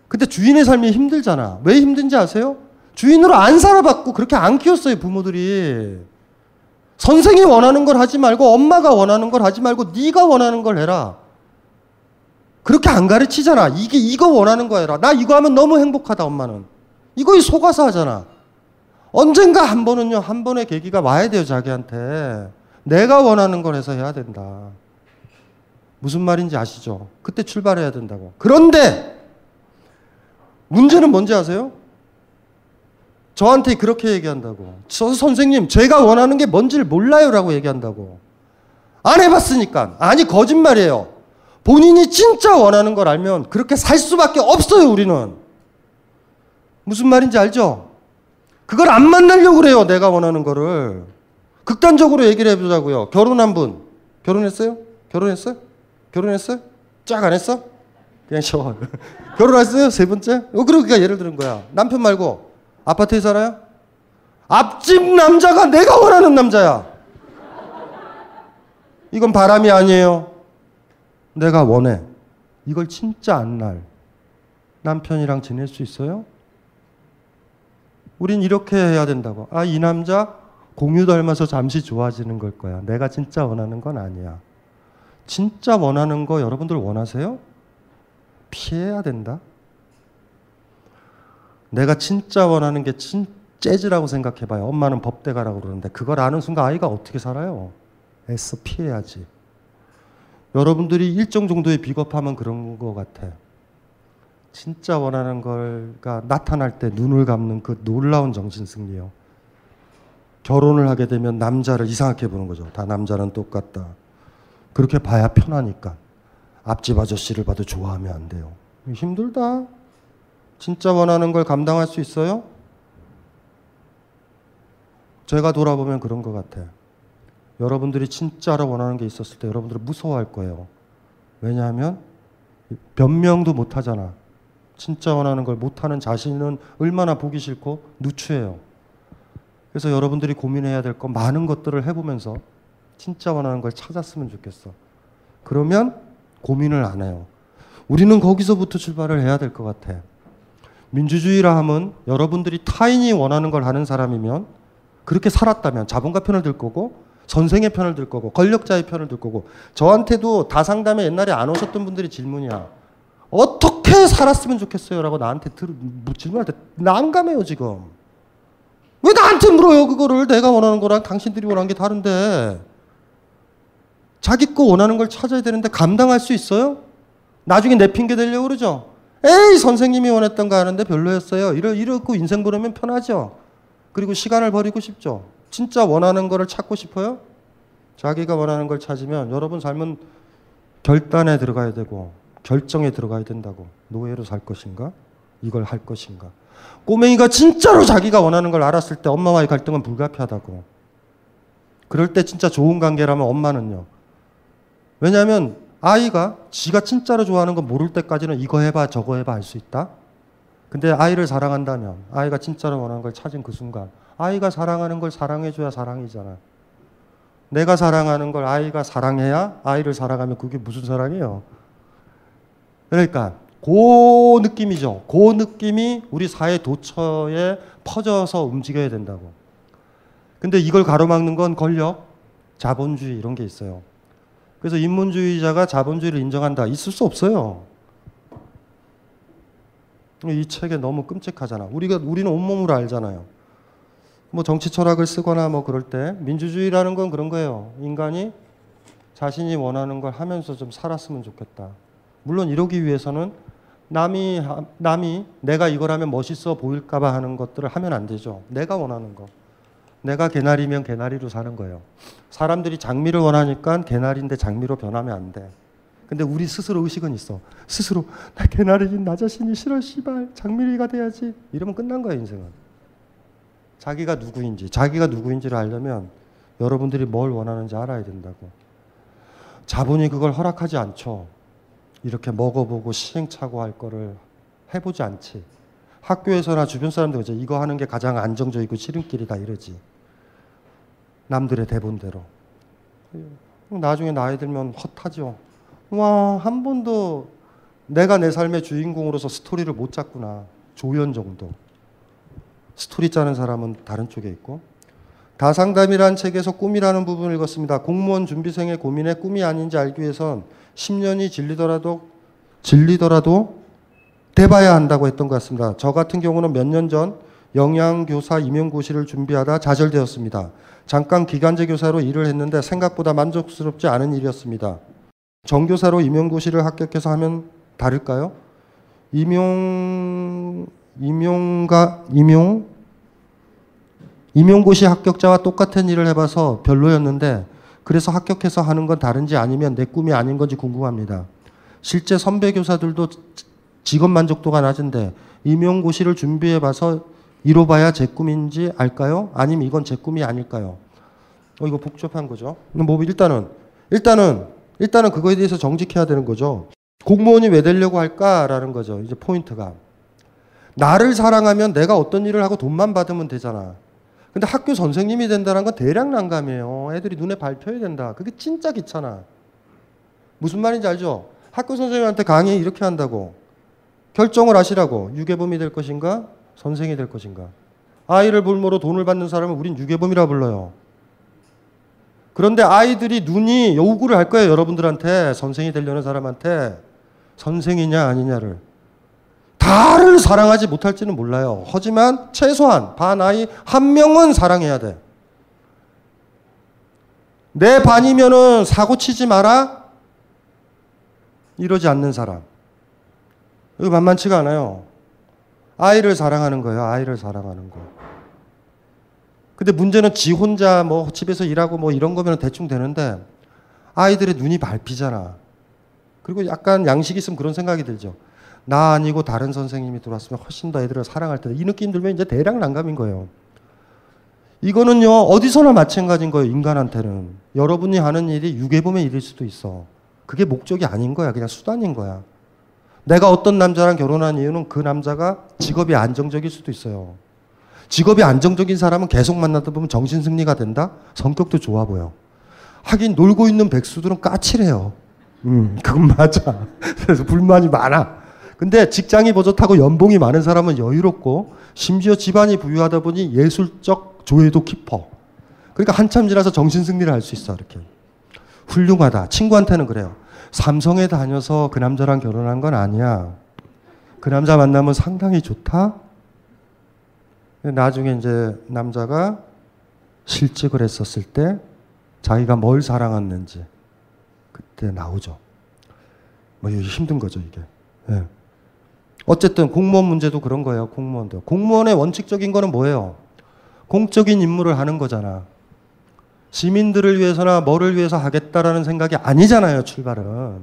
근데 주인의 삶이 힘들잖아. 왜 힘든지 아세요? 주인으로 안 살아봤고 그렇게 안 키웠어요, 부모들이. 선생이 원하는 걸 하지 말고 엄마가 원하는 걸 하지 말고 네가 원하는 걸 해라. 그렇게 안 가르치잖아. 이게 이거 원하는 거 해라. 나 이거 하면 너무 행복하다, 엄마는. 이거에 속아서 하잖아. 언젠가 한 번은요, 한 번의 계기가 와야 돼요, 자기한테. 내가 원하는 걸 해서 해야 된다. 무슨 말인지 아시죠? 그때 출발해야 된다고. 그런데, 문제는 뭔지 아세요? 저한테 그렇게 얘기한다고. 저 선생님, 제가 원하는 게 뭔지를 몰라요라고 얘기한다고. 안 해봤으니까. 아니, 거짓말이에요. 본인이 진짜 원하는 걸 알면 그렇게 살 수밖에 없어요, 우리는. 무슨 말인지 알죠? 그걸 안 만나려고 그래요, 내가 원하는 거를. 극단적으로 얘기를 해보자고요. 결혼한 분. 결혼했어요? 결혼했어요? 결혼했어요? 쫙 안 했어? 그냥 쉬어. 결혼했어요? 세 번째? 어, 그러니까 예를 드는 거야. 남편 말고 아파트에 살아요? 앞집 남자가 내가 원하는 남자야. 이건 바람이 아니에요. 내가 원해. 이걸 진짜 안 날. 남편이랑 지낼 수 있어요? 우린 이렇게 해야 된다고. 아, 이 남자 공유 닮아서 잠시 좋아지는 걸 거야. 내가 진짜 원하는 건 아니야. 진짜 원하는 거 여러분들 원하세요? 피해야 된다. 내가 진짜 원하는 게 진, 재즈라고 생각해봐요. 엄마는 법대가라고 그러는데 그걸 아는 순간 아이가 어떻게 살아요? 애써 피해야지. 여러분들이 일정 정도의 비겁하면 그런 것 같아. 진짜 원하는 걸가 나타날 때 눈을 감는 그 놀라운 정신 승리요. 결혼을 하게 되면 남자를 이상하게 보는 거죠. 다 남자는 똑같다. 그렇게 봐야 편하니까. 앞집 아저씨를 봐도 좋아하면 안 돼요. 힘들다. 진짜 원하는 걸 감당할 수 있어요? 제가 돌아보면 그런 것 같아. 여러분들이 진짜로 원하는 게 있었을 때 여러분들은 무서워할 거예요. 왜냐하면 변명도 못 하잖아. 진짜 원하는 걸 못하는 자신은 얼마나 보기 싫고 누추해요. 그래서 여러분들이 고민해야 될건 많은 것들을 해보면서 진짜 원하는 걸 찾았으면 좋겠어. 그러면 고민을 안 해요. 우리는 거기서부터 출발을 해야 될 것 같아. 민주주의라 함은 여러분들이 타인이 원하는 걸 하는 사람이면 그렇게 살았다면 자본가 편을 들 거고 선생의 편을 들 거고 권력자의 편을 들 거고 저한테도 다상담에 옛날에 안 오셨던 분들이 질문이야. 어떻게 살았으면 좋겠어요? 라고 나한테 들, 뭐 질문할 때 난감해요 지금. 왜 나한테 물어요 그거를 내가 원하는 거랑 당신들이 원하는 게 다른데 자기 거 원하는 걸 찾아야 되는데 감당할 수 있어요? 나중에 내 핑계 대려고 그러죠. 에이 선생님이 원했던 거 하는데 별로였어요. 이러, 이러고 인생 보내면 편하죠. 그리고 시간을 버리고 싶죠. 진짜 원하는 거를 찾고 싶어요? 자기가 원하는 걸 찾으면 여러분 삶은 결단에 들어가야 되고 결정에 들어가야 된다고. 노예로 살 것인가? 이걸 할 것인가? 꼬맹이가 진짜로 자기가 원하는 걸 알았을 때 엄마와의 갈등은 불가피하다고. 그럴 때 진짜 좋은 관계라면 엄마는요. 왜냐하면 아이가 지가 진짜로 좋아하는 거 모를 때까지는 이거 해봐 저거 해봐 할수 있다. 근데 아이를 사랑한다면 아이가 진짜로 원하는 걸 찾은 그 순간 아이가 사랑하는 걸 사랑해줘야 사랑이잖아. 내가 사랑하는 걸 아이가 사랑해야 아이를 사랑하면 그게 무슨 사랑이에요? 그러니까 그 느낌이죠. 그 느낌이 우리 사회 도처에 퍼져서 움직여야 된다고. 근데 이걸 가로막는 건 권력, 자본주의 이런 게 있어요. 그래서 인문주의자가 자본주의를 인정한다. 있을 수 없어요. 이 책에 너무 끔찍하잖아. 우리가 우리는 온몸으로 알잖아요. 뭐 정치 철학을 쓰거나 뭐 그럴 때 민주주의라는 건 그런 거예요. 인간이 자신이 원하는 걸 하면서 좀 살았으면 좋겠다. 물론 이러기 위해서는 남이 하- 남이 내가 이걸 하면 멋있어 보일까봐 하는 것들을 하면 안 되죠. 내가 원하는 거. 내가 개나리면 개나리로 사는 거예요. 사람들이 장미를 원하니까 개나리인데 장미로 변하면 안 돼. 근데 우리 스스로 의식은 있어. 스스로 나 개나리긴 나 자신이 싫어 씨발 장미리가 돼야지. 이러면 끝난 거야 인생은. 자기가 누구인지 자기가 누구인지를 알려면 여러분들이 뭘 원하는지 알아야 된다고. 자본이 그걸 허락하지 않죠. 이렇게 먹어보고 시행착오 할 거를 해보지 않지. 학교에서나 주변 사람들 이제 이거 하는 게 가장 안정적이고 지름길이다 이러지. 남들의 대본대로. 나중에 나이 들면 헛하죠. 와, 한 번도 내가 내 삶의 주인공으로서 스토리를 못 짰구나. 조연 정도. 스토리 짜는 사람은 다른 쪽에 있고. 다상담이라는 책에서 꿈이라는 부분을 읽었습니다. 공무원 준비생의 고민에 꿈이 아닌지 알기 위해선 10년이 질리더라도 질리더라도 돼봐야 한다고 했던 것 같습니다. 저 같은 경우는 몇 년 전 영양교사 임용고시를 준비하다 좌절되었습니다. 잠깐 기간제 교사로 일을 했는데 생각보다 만족스럽지 않은 일이었습니다. 정교사로 임용고시를 합격해서 하면 다를까요? 임용 임용가 임용 임용고시 합격자와 똑같은 일을 해봐서 별로였는데 그래서 합격해서 하는 건 다른지 아니면 내 꿈이 아닌 건지 궁금합니다. 실제 선배 교사들도 직업 만족도가 낮은데 임용고시를 준비해 봐서 이뤄봐야 제 꿈인지 알까요? 아니면 이건 제 꿈이 아닐까요? 어 이거 복잡한 거죠. 뭐 일단은 일단은 일단은 그거에 대해서 정직해야 되는 거죠. 공무원이 왜 되려고 할까라는 거죠. 이제 포인트가 나를 사랑하면 내가 어떤 일을 하고 돈만 받으면 되잖아. 근데 학교 선생님이 된다는 건 대량 난감이에요. 애들이 눈에 밟혀야 된다. 그게 진짜 귀찮아. 무슨 말인지 알죠? 학교 선생님한테 강의 이렇게 한다고. 결정을 하시라고. 유괴범이 될 것인가? 선생이 될 것인가? 아이를 볼모로 돈을 받는 사람은 우린 유괴범이라 불러요. 그런데 아이들이 눈이 요구를 할 거예요. 여러분들한테. 선생이 되려는 사람한테. 선생이냐 아니냐를. 다를 사랑하지 못할지는 몰라요. 하지만 최소한 반 아이 한 명은 사랑해야 돼. 내 반이면은 사고 치지 마라. 이러지 않는 사람. 이거 만만치가 않아요. 아이를 사랑하는 거예요. 아이를 사랑하는 거. 근데 문제는 지 혼자 뭐 집에서 일하고 뭐 이런 거면 대충 되는데 아이들의 눈이 밟히잖아. 그리고 약간 양식 있으면 그런 생각이 들죠. 나 아니고 다른 선생님이 들어왔으면 훨씬 더 애들을 사랑할 텐데 이 느낌 들면 이제 대량 난감인 거예요. 이거는요 어디서나 마찬가지인 거예요 인간한테는 여러분이 하는 일이 유괴범의 일일 수도 있어. 그게 목적이 아닌 거야 그냥 수단인 거야. 내가 어떤 남자랑 결혼한 이유는 그 남자가 직업이 안정적일 수도 있어요. 직업이 안정적인 사람은 계속 만나다 보면 정신 승리가 된다. 성격도 좋아 보여. 하긴 놀고 있는 백수들은 까칠해요. 음, 그건 맞아. 그래서 불만이 많아. 근데 직장이 버젓하고 연봉이 많은 사람은 여유롭고 심지어 집안이 부유하다 보니 예술적 조예도 깊어. 그러니까 한참 지나서 정신 승리를 할 수 있어 이렇게. 훌륭하다. 친구한테는 그래요. 삼성에 다녀서 그 남자랑 결혼한 건 아니야. 그 남자 만나면 상당히 좋다. 나중에 이제 남자가 실직을 했었을 때 자기가 뭘 사랑했는지 그때 나오죠. 뭐 힘든 거죠 이게. 예. 어쨌든 공무원 문제도 그런 거예요. 공무원도. 공무원의 원칙적인 거는 뭐예요? 공적인 임무를 하는 거잖아. 시민들을 위해서나 뭐를 위해서 하겠다라는 생각이 아니잖아요, 출발은.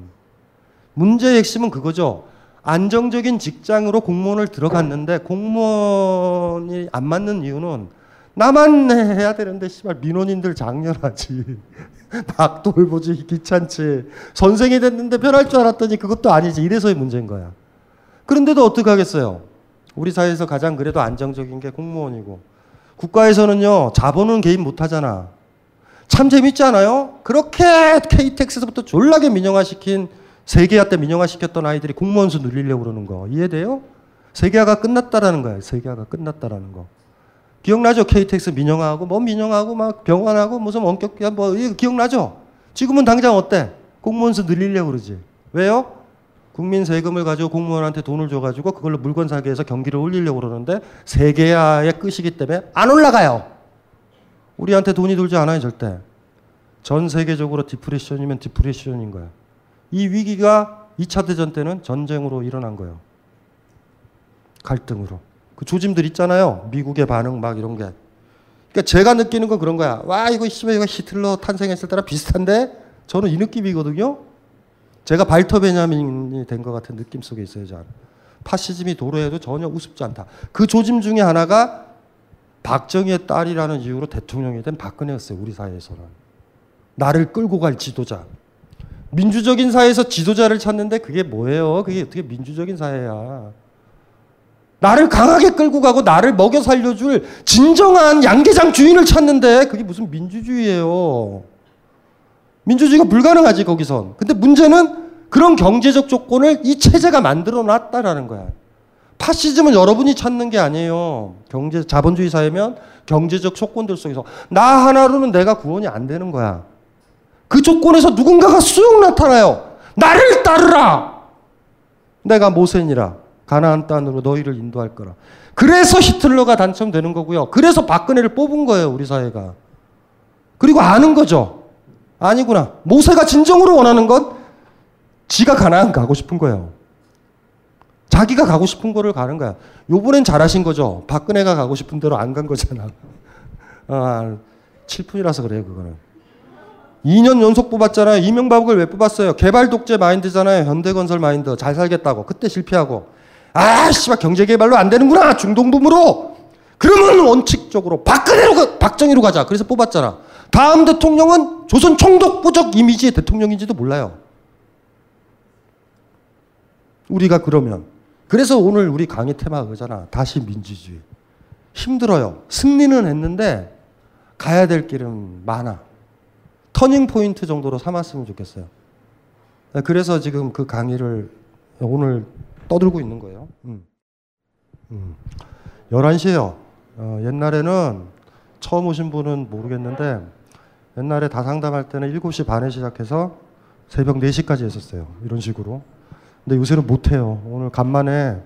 문제의 핵심은 그거죠. 안정적인 직장으로 공무원을 들어갔는데 공무원이 안 맞는 이유는 나만 해야 되는데 씨발 민원인들 장렬하지. 막 돌보지 귀찮지. 선생이 됐는데 편할 줄 알았더니 그것도 아니지. 이래서의 문제인 거야. 그런데도 어떻게 하겠어요? 우리 사회에서 가장 그래도 안정적인 게 공무원이고 국가에서는요 자본은 개입 못 하잖아. 참 재밌지 않아요? 그렇게 KTX에서부터 졸라게 민영화시킨 세계화 때 민영화시켰던 아이들이 공무원 수 늘리려고 그러는 거 이해돼요? 세계화가 끝났다라는 거야. 세계화가 끝났다라는 거. 기억나죠? KTX 민영화하고 뭐 민영화하고 막 병원하고 무슨 원격기야 뭐 기억나죠? 지금은 당장 어때? 공무원 수 늘리려고 그러지. 왜요? 국민 세금을 가지고 공무원한테 돈을 줘가지고 그걸로 물건 사기해서 경기를 올리려고 그러는데 세계화의 끝이기 때문에 안 올라가요. 우리한테 돈이 돌지 않아요, 절대. 전 세계적으로 디프레션이면 디프레션인 거야. 이 위기가 2차 대전 때는 전쟁으로 일어난 거예요. 갈등으로. 그 조짐들 있잖아요. 미국의 반응 막 이런 게. 그러니까 제가 느끼는 건 그런 거야. 와, 이거 히틀러 탄생했을 때랑 비슷한데? 저는 이 느낌이거든요. 제가 발터 베냐민이 된 것 같은 느낌 속에 있어요, 저는. 파시즘이 도래해도 전혀 우습지 않다. 그 조짐 중에 하나가 박정희의 딸이라는 이유로 대통령이 된 박근혜였어요, 우리 사회에서는. 나를 끌고 갈 지도자. 민주적인 사회에서 지도자를 찾는데 그게 뭐예요? 그게 어떻게 민주적인 사회야. 나를 강하게 끌고 가고 나를 먹여 살려줄 진정한 양계장 주인을 찾는데 그게 무슨 민주주의예요. 민주주의가 불가능하지 거기선. 근데 문제는 그런 경제적 조건을 이 체제가 만들어 놨다라는 거야. 파시즘은 여러분이 찾는 게 아니에요. 경제 자본주의 사회면 경제적 조건들 속에서 나 하나로는 내가 구원이 안 되는 거야. 그 조건에서 누군가가 쑥 나타나요. 나를 따르라. 내가 모세니라. 가나안 땅으로 너희를 인도할 거라. 그래서 히틀러가 당첨되는 거고요. 그래서 박근혜를 뽑은 거예요, 우리 사회가. 그리고 아는 거죠. 아니구나. 모세가 진정으로 원하는 건 지가 가나안 가고 싶은 거예요. 자기가 가고 싶은 거를 가는 거야. 요번엔 잘하신 거죠. 박근혜가 가고 싶은 대로 안 간 거잖아. 아, 7푼이라서 그래요, 그거는. 2년 연속 뽑았잖아요. 이명박을 왜 뽑았어요? 개발 독재 마인드잖아요. 현대건설 마인드. 잘 살겠다고. 그때 실패하고. 아, 씨발 경제 개발로 안 되는구나. 중동부으로. 그러면 원칙적으로 박근혜로 가, 박정희로 가자. 그래서 뽑았잖아. 다음 대통령은 조선 총독부적 이미지의 대통령인지도 몰라요. 우리가 그러면 그래서 오늘 우리 강의 테마가 그잖아. 다시 민주주의. 힘들어요. 승리는 했는데 가야 될 길은 많아. 터닝 포인트 정도로 삼았으면 좋겠어요. 그래서 지금 그 강의를 오늘 떠들고 있는 거예요. 음. 음. 11시에요. 어, 옛날에는 처음 오신 분은 모르겠는데 옛날에 다 상담할 때는 7시 반에 시작해서 새벽 4시까지 했었어요. 이런 식으로. 근데 요새는 못해요. 오늘 간만에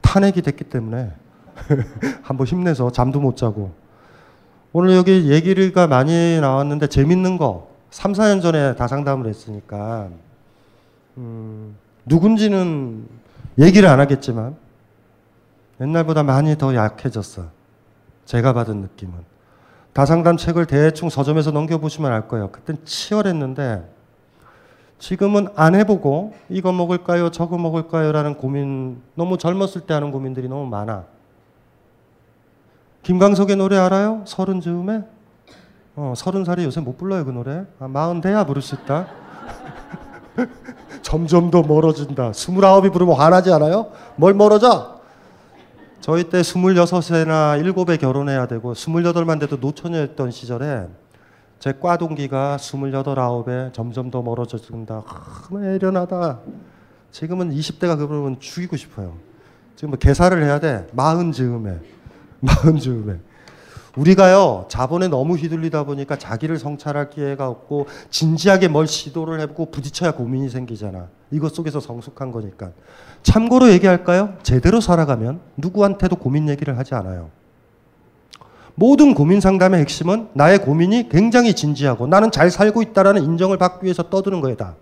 탄핵이 됐기 때문에 한번 힘내서 잠도 못 자고 오늘 여기 얘기가 많이 나왔는데 재밌는 거 3, 4년 전에 다 상담을 했으니까 음, 누군지는 얘기를 안 하겠지만 옛날보다 많이 더 약해졌어. 제가 받은 느낌은. 다상담 책을 대충 서점에서 넘겨보시면 알 거예요. 그땐 치열했는데 지금은 안 해보고 이거 먹을까요, 저거 먹을까요? 라는 고민, 너무 젊었을 때 하는 고민들이 너무 많아. 김광석의 노래 알아요? 서른 즈음에? 어, 서른 살이 요새 못 불러요, 그 노래. 아, 마흔 돼야 부를 수 있다. 점점 더 멀어진다. 스물아홉이 부르면 화나지 않아요? 뭘 멀어져? 저희 때 스물여섯에나 일곱에 결혼해야 되고 스물여덟만 돼도 노처녀였던 시절에 제 과 동기가 스물여덟 아홉에 점점 더 멀어진다. 아, 애련하다. 지금은 20대가 그러면 죽이고 싶어요. 지금 뭐 개사를 해야 돼. 마흔 즈음에. 마흔 즈음에. 우리가요, 자본에 너무 휘둘리다 보니까 자기를 성찰할 기회가 없고, 진지하게 뭘 시도를 해보고 부딪혀야 고민이 생기잖아. 이것 속에서 성숙한 거니까. 참고로 얘기할까요? 제대로 살아가면 누구한테도 고민 얘기를 하지 않아요. 모든 고민 상담의 핵심은 나의 고민이 굉장히 진지하고 나는 잘 살고 있다라는 인정을 받기 위해서 떠드는 거다.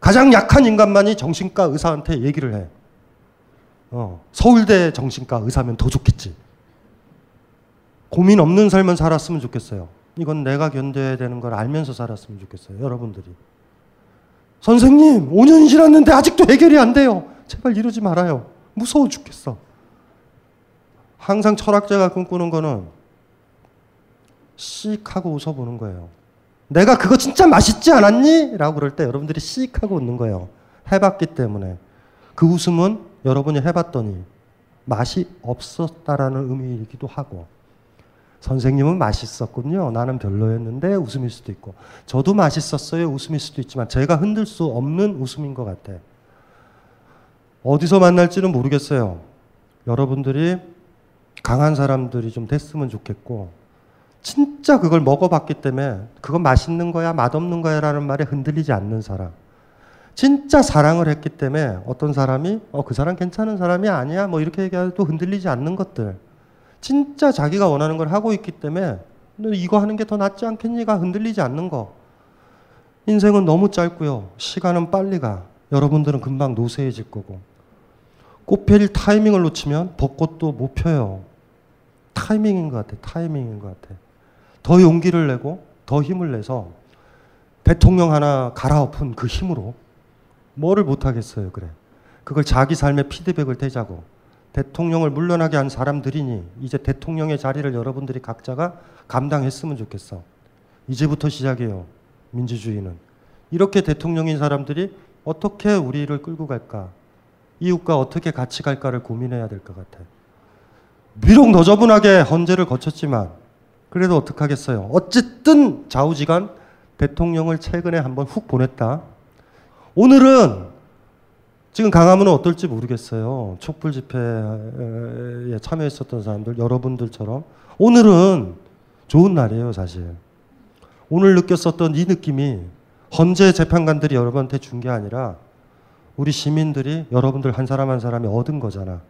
가장 약한 인간만이 정신과 의사한테 얘기를 해. 어, 서울대 정신과 의사면 더 좋겠지. 고민 없는 삶을 살았으면 좋겠어요. 이건 내가 견뎌야 되는 걸 알면서 살았으면 좋겠어요. 여러분들이. 선생님, 5년 지났는데 아직도 해결이 안 돼요. 제발 이러지 말아요. 무서워 죽겠어. 항상 철학자가 꿈꾸는 거는 씩 하고 웃어보는 거예요. 내가 그거 진짜 맛있지 않았니? 라고 그럴 때 여러분들이 씩 하고 웃는 거예요. 해봤기 때문에. 그 웃음은 여러분이 해봤더니 맛이 없었다라는 의미이기도 하고 선생님은 맛있었군요. 나는 별로였는데 웃음일 수도 있고 저도 맛있었어요. 웃음일 수도 있지만 제가 흔들 수 없는 웃음인 것 같아. 어디서 만날지는 모르겠어요. 여러분들이 강한 사람들이 좀 됐으면 좋겠고 진짜 그걸 먹어봤기 때문에 그건 맛있는 거야 맛없는 거야 라는 말에 흔들리지 않는 사람 진짜 사랑을 했기 때문에 어떤 사람이 어, 그 사람 괜찮은 사람이 아니야 뭐 이렇게 얘기해도 흔들리지 않는 것들 진짜 자기가 원하는 걸 하고 있기 때문에 너 이거 하는 게 더 낫지 않겠니가 흔들리지 않는 거. 인생은 너무 짧고요. 시간은 빨리 가. 여러분들은 금방 노쇠해질 거고. 꽃펼 타이밍을 놓치면 벚꽃도 못 펴요. 타이밍인 것 같아. 타이밍인 것 같아. 더 용기를 내고 더 힘을 내서 대통령 하나 갈아엎은 그 힘으로 뭐를 못 하겠어요. 그래. 그걸 자기 삶의 피드백을 대자고 대통령을 물러나게 한 사람들이니 이제 대통령의 자리를 여러분들이 각자가 감당했으면 좋겠어. 이제부터 시작이에요. 민주주의는. 이렇게 대통령인 사람들이 어떻게 우리를 끌고 갈까? 이웃과 어떻게 같이 갈까를 고민해야 될 것 같아. 비록 너저분하게 헌재를 거쳤지만 그래도 어떡하겠어요. 어쨌든 좌우지간 대통령을 최근에 한번 훅 보냈다. 오늘은 지금 강화문은 어떨지 모르겠어요. 촛불 집회에 참여했었던 사람들, 여러분들처럼. 오늘은 좋은 날이에요, 사실. 오늘 느꼈었던 이 느낌이 헌재 재판관들이 여러분한테 준 게 아니라 우리 시민들이 여러분들 한 사람 한 사람이 얻은 거잖아.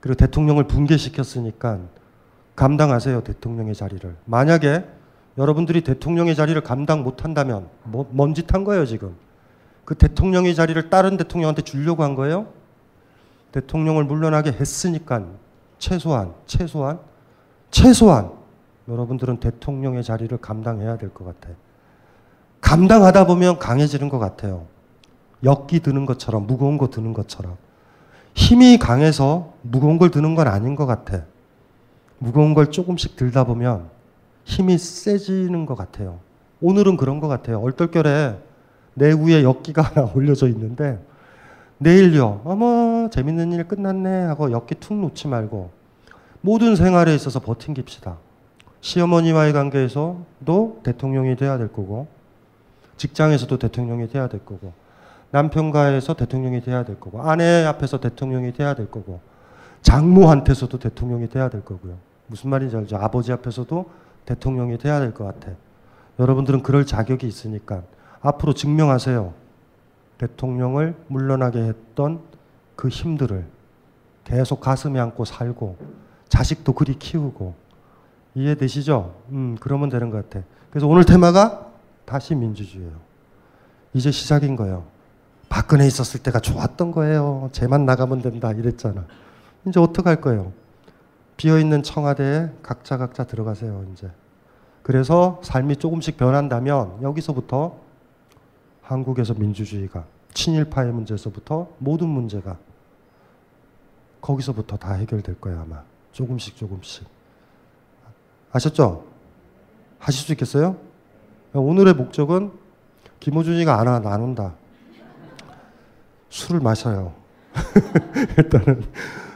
그리고 대통령을 붕괴시켰으니까 감당하세요, 대통령의 자리를. 만약에 여러분들이 대통령의 자리를 감당 못 한다면, 뭐, 뭔짓 한 거예요, 지금? 그 대통령의 자리를 다른 대통령한테 주려고 한 거예요? 대통령을 물러나게 했으니까 최소한, 최소한, 최소한 여러분들은 대통령의 자리를 감당해야 될 것 같아요. 감당하다 보면 강해지는 것 같아요. 역기 드는 것처럼, 무거운 거 드는 것처럼. 힘이 강해서 무거운 걸 드는 건 아닌 것 같아. 무거운 걸 조금씩 들다 보면 힘이 세지는 것 같아요. 오늘은 그런 것 같아요. 얼떨결에 내 위에 역기가 하나 올려져 있는데 내일요. 어머 재밌는 일 끝났네 하고 역기 툭 놓지 말고 모든 생활에 있어서 버틴깁시다. 시어머니와의 관계에서도 대통령이 돼야 될 거고 직장에서도 대통령이 돼야 될 거고 남편과에서 대통령이 돼야 될 거고 아내 앞에서 대통령이 돼야 될 거고 장모한테서도 대통령이 돼야 될 거고요. 무슨 말인지 알죠? 아버지 앞에서도 대통령이 돼야 될 것 같아. 여러분들은 그럴 자격이 있으니까 앞으로 증명하세요. 대통령을 물러나게 했던 그 힘들을 계속 가슴에 안고 살고 자식도 그리 키우고 이해되시죠? 음, 그러면 되는 것 같아. 그래서 오늘 테마가 다시 민주주의예요. 이제 시작인 거예요. 박근혜 있었을 때가 좋았던 거예요. 쟤만 나가면 된다 이랬잖아. 이제 어떡할 거예요? 비어 있는 청와대에 각자 각자 들어가세요, 이제. 그래서 삶이 조금씩 변한다면 여기서부터 한국에서 민주주의가 친일파의 문제에서부터 모든 문제가 거기서부터 다 해결될 거예요, 아마. 조금씩 조금씩. 아셨죠? 하실 수 있겠어요? 오늘의 목적은 김호준이가 안, 와, 안 온다. 술을 마셔요. 일단은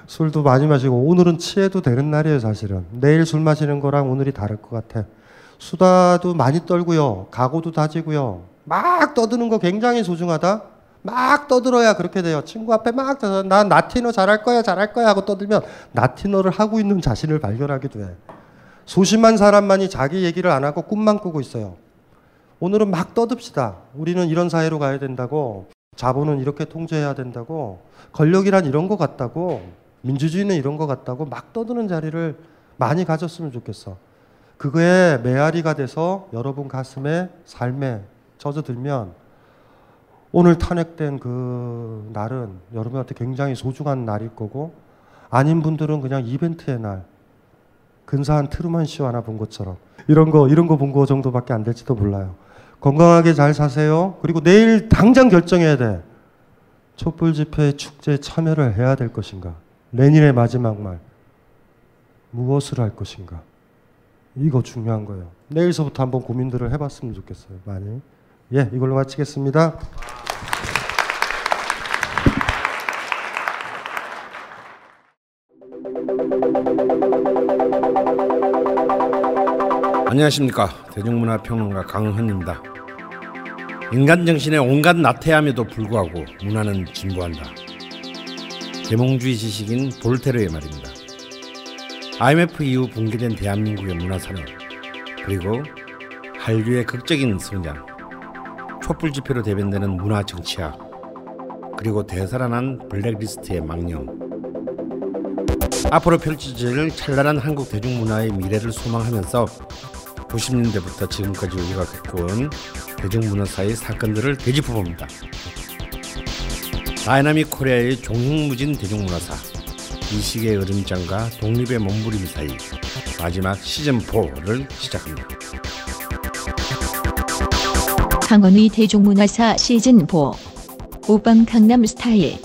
술도 많이 마시고 오늘은 취해도 되는 날이에요, 사실은. 내일 술 마시는 거랑 오늘이 다를 것 같아. 수다도 많이 떨고요. 각오도 다지고요. 막 떠드는 거 굉장히 소중하다. 막 떠들어야 그렇게 돼요. 친구 앞에 막 떠서 난 나티너 잘할 거야, 잘할 거야 하고 떠들면 나티너를 하고 있는 자신을 발견하게 돼. 소심한 사람만이 자기 얘기를 안 하고 꿈만 꾸고 있어요. 오늘은 막 떠듭시다. 우리는 이런 사회로 가야 된다고. 자본은 이렇게 통제해야 된다고. 권력이란 이런 것 같다고. 민주주의는 이런 것 같다고 막 떠드는 자리를 많이 가졌으면 좋겠어. 그거에 메아리가 돼서 여러분 가슴에 삶에 젖어들면 오늘 탄핵된 그 날은 여러분한테 굉장히 소중한 날일 거고 아닌 분들은 그냥 이벤트의 날 근사한 트루먼 쇼 하나 본 것처럼 이런 거 이런 거 본 거 정도밖에 안 될지도 몰라요. 건강하게 잘 사세요. 그리고 내일 당장 결정해야 돼. 촛불 집회 축제 참여를 해야 될 것인가? 레닌의 마지막 말. 무엇을 할 것인가? 이거 중요한 거예요. 내일서부터 한번 고민들을 해봤으면 좋겠어요. 많이. 예, 이걸로 마치겠습니다. 안녕하십니까 대중문화평론가 강헌입니다. 인간 정신의 온갖 나태함에도 불구하고 문화는 진보한다. 계몽주의 지식인 볼테르의 말입니다. IMF 이후 붕괴된 대한민국의 문화산업 그리고 한류의 극적인 성장 촛불 집회로 대변되는 문화 정치학 그리고 대살아난 블랙리스트의 망령 앞으로 펼쳐질 찬란한 한국 대중문화의 미래를 소망하면서 1990년대부터 지금까지 우리가 겪어온 대중문화사의 사건들을 되짚어봅니다. 다이나믹 코리아의 종횡무진 대중문화사 이 시기의 으름장과 독립의 몸부림 사이 마지막 시즌4를 시작합니다. 강헌의 대중문화사 시즌 4 오빤 강남 스타일.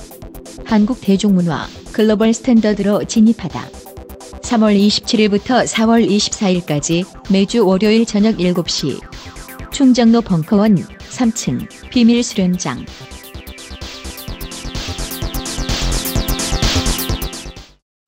한국 대중문화 글로벌 스탠더드로 진입하다. 3월 27일부터 4월 24일까지 매주 월요일 저녁 7시. 충정로 벙커원 3층 비밀 수련장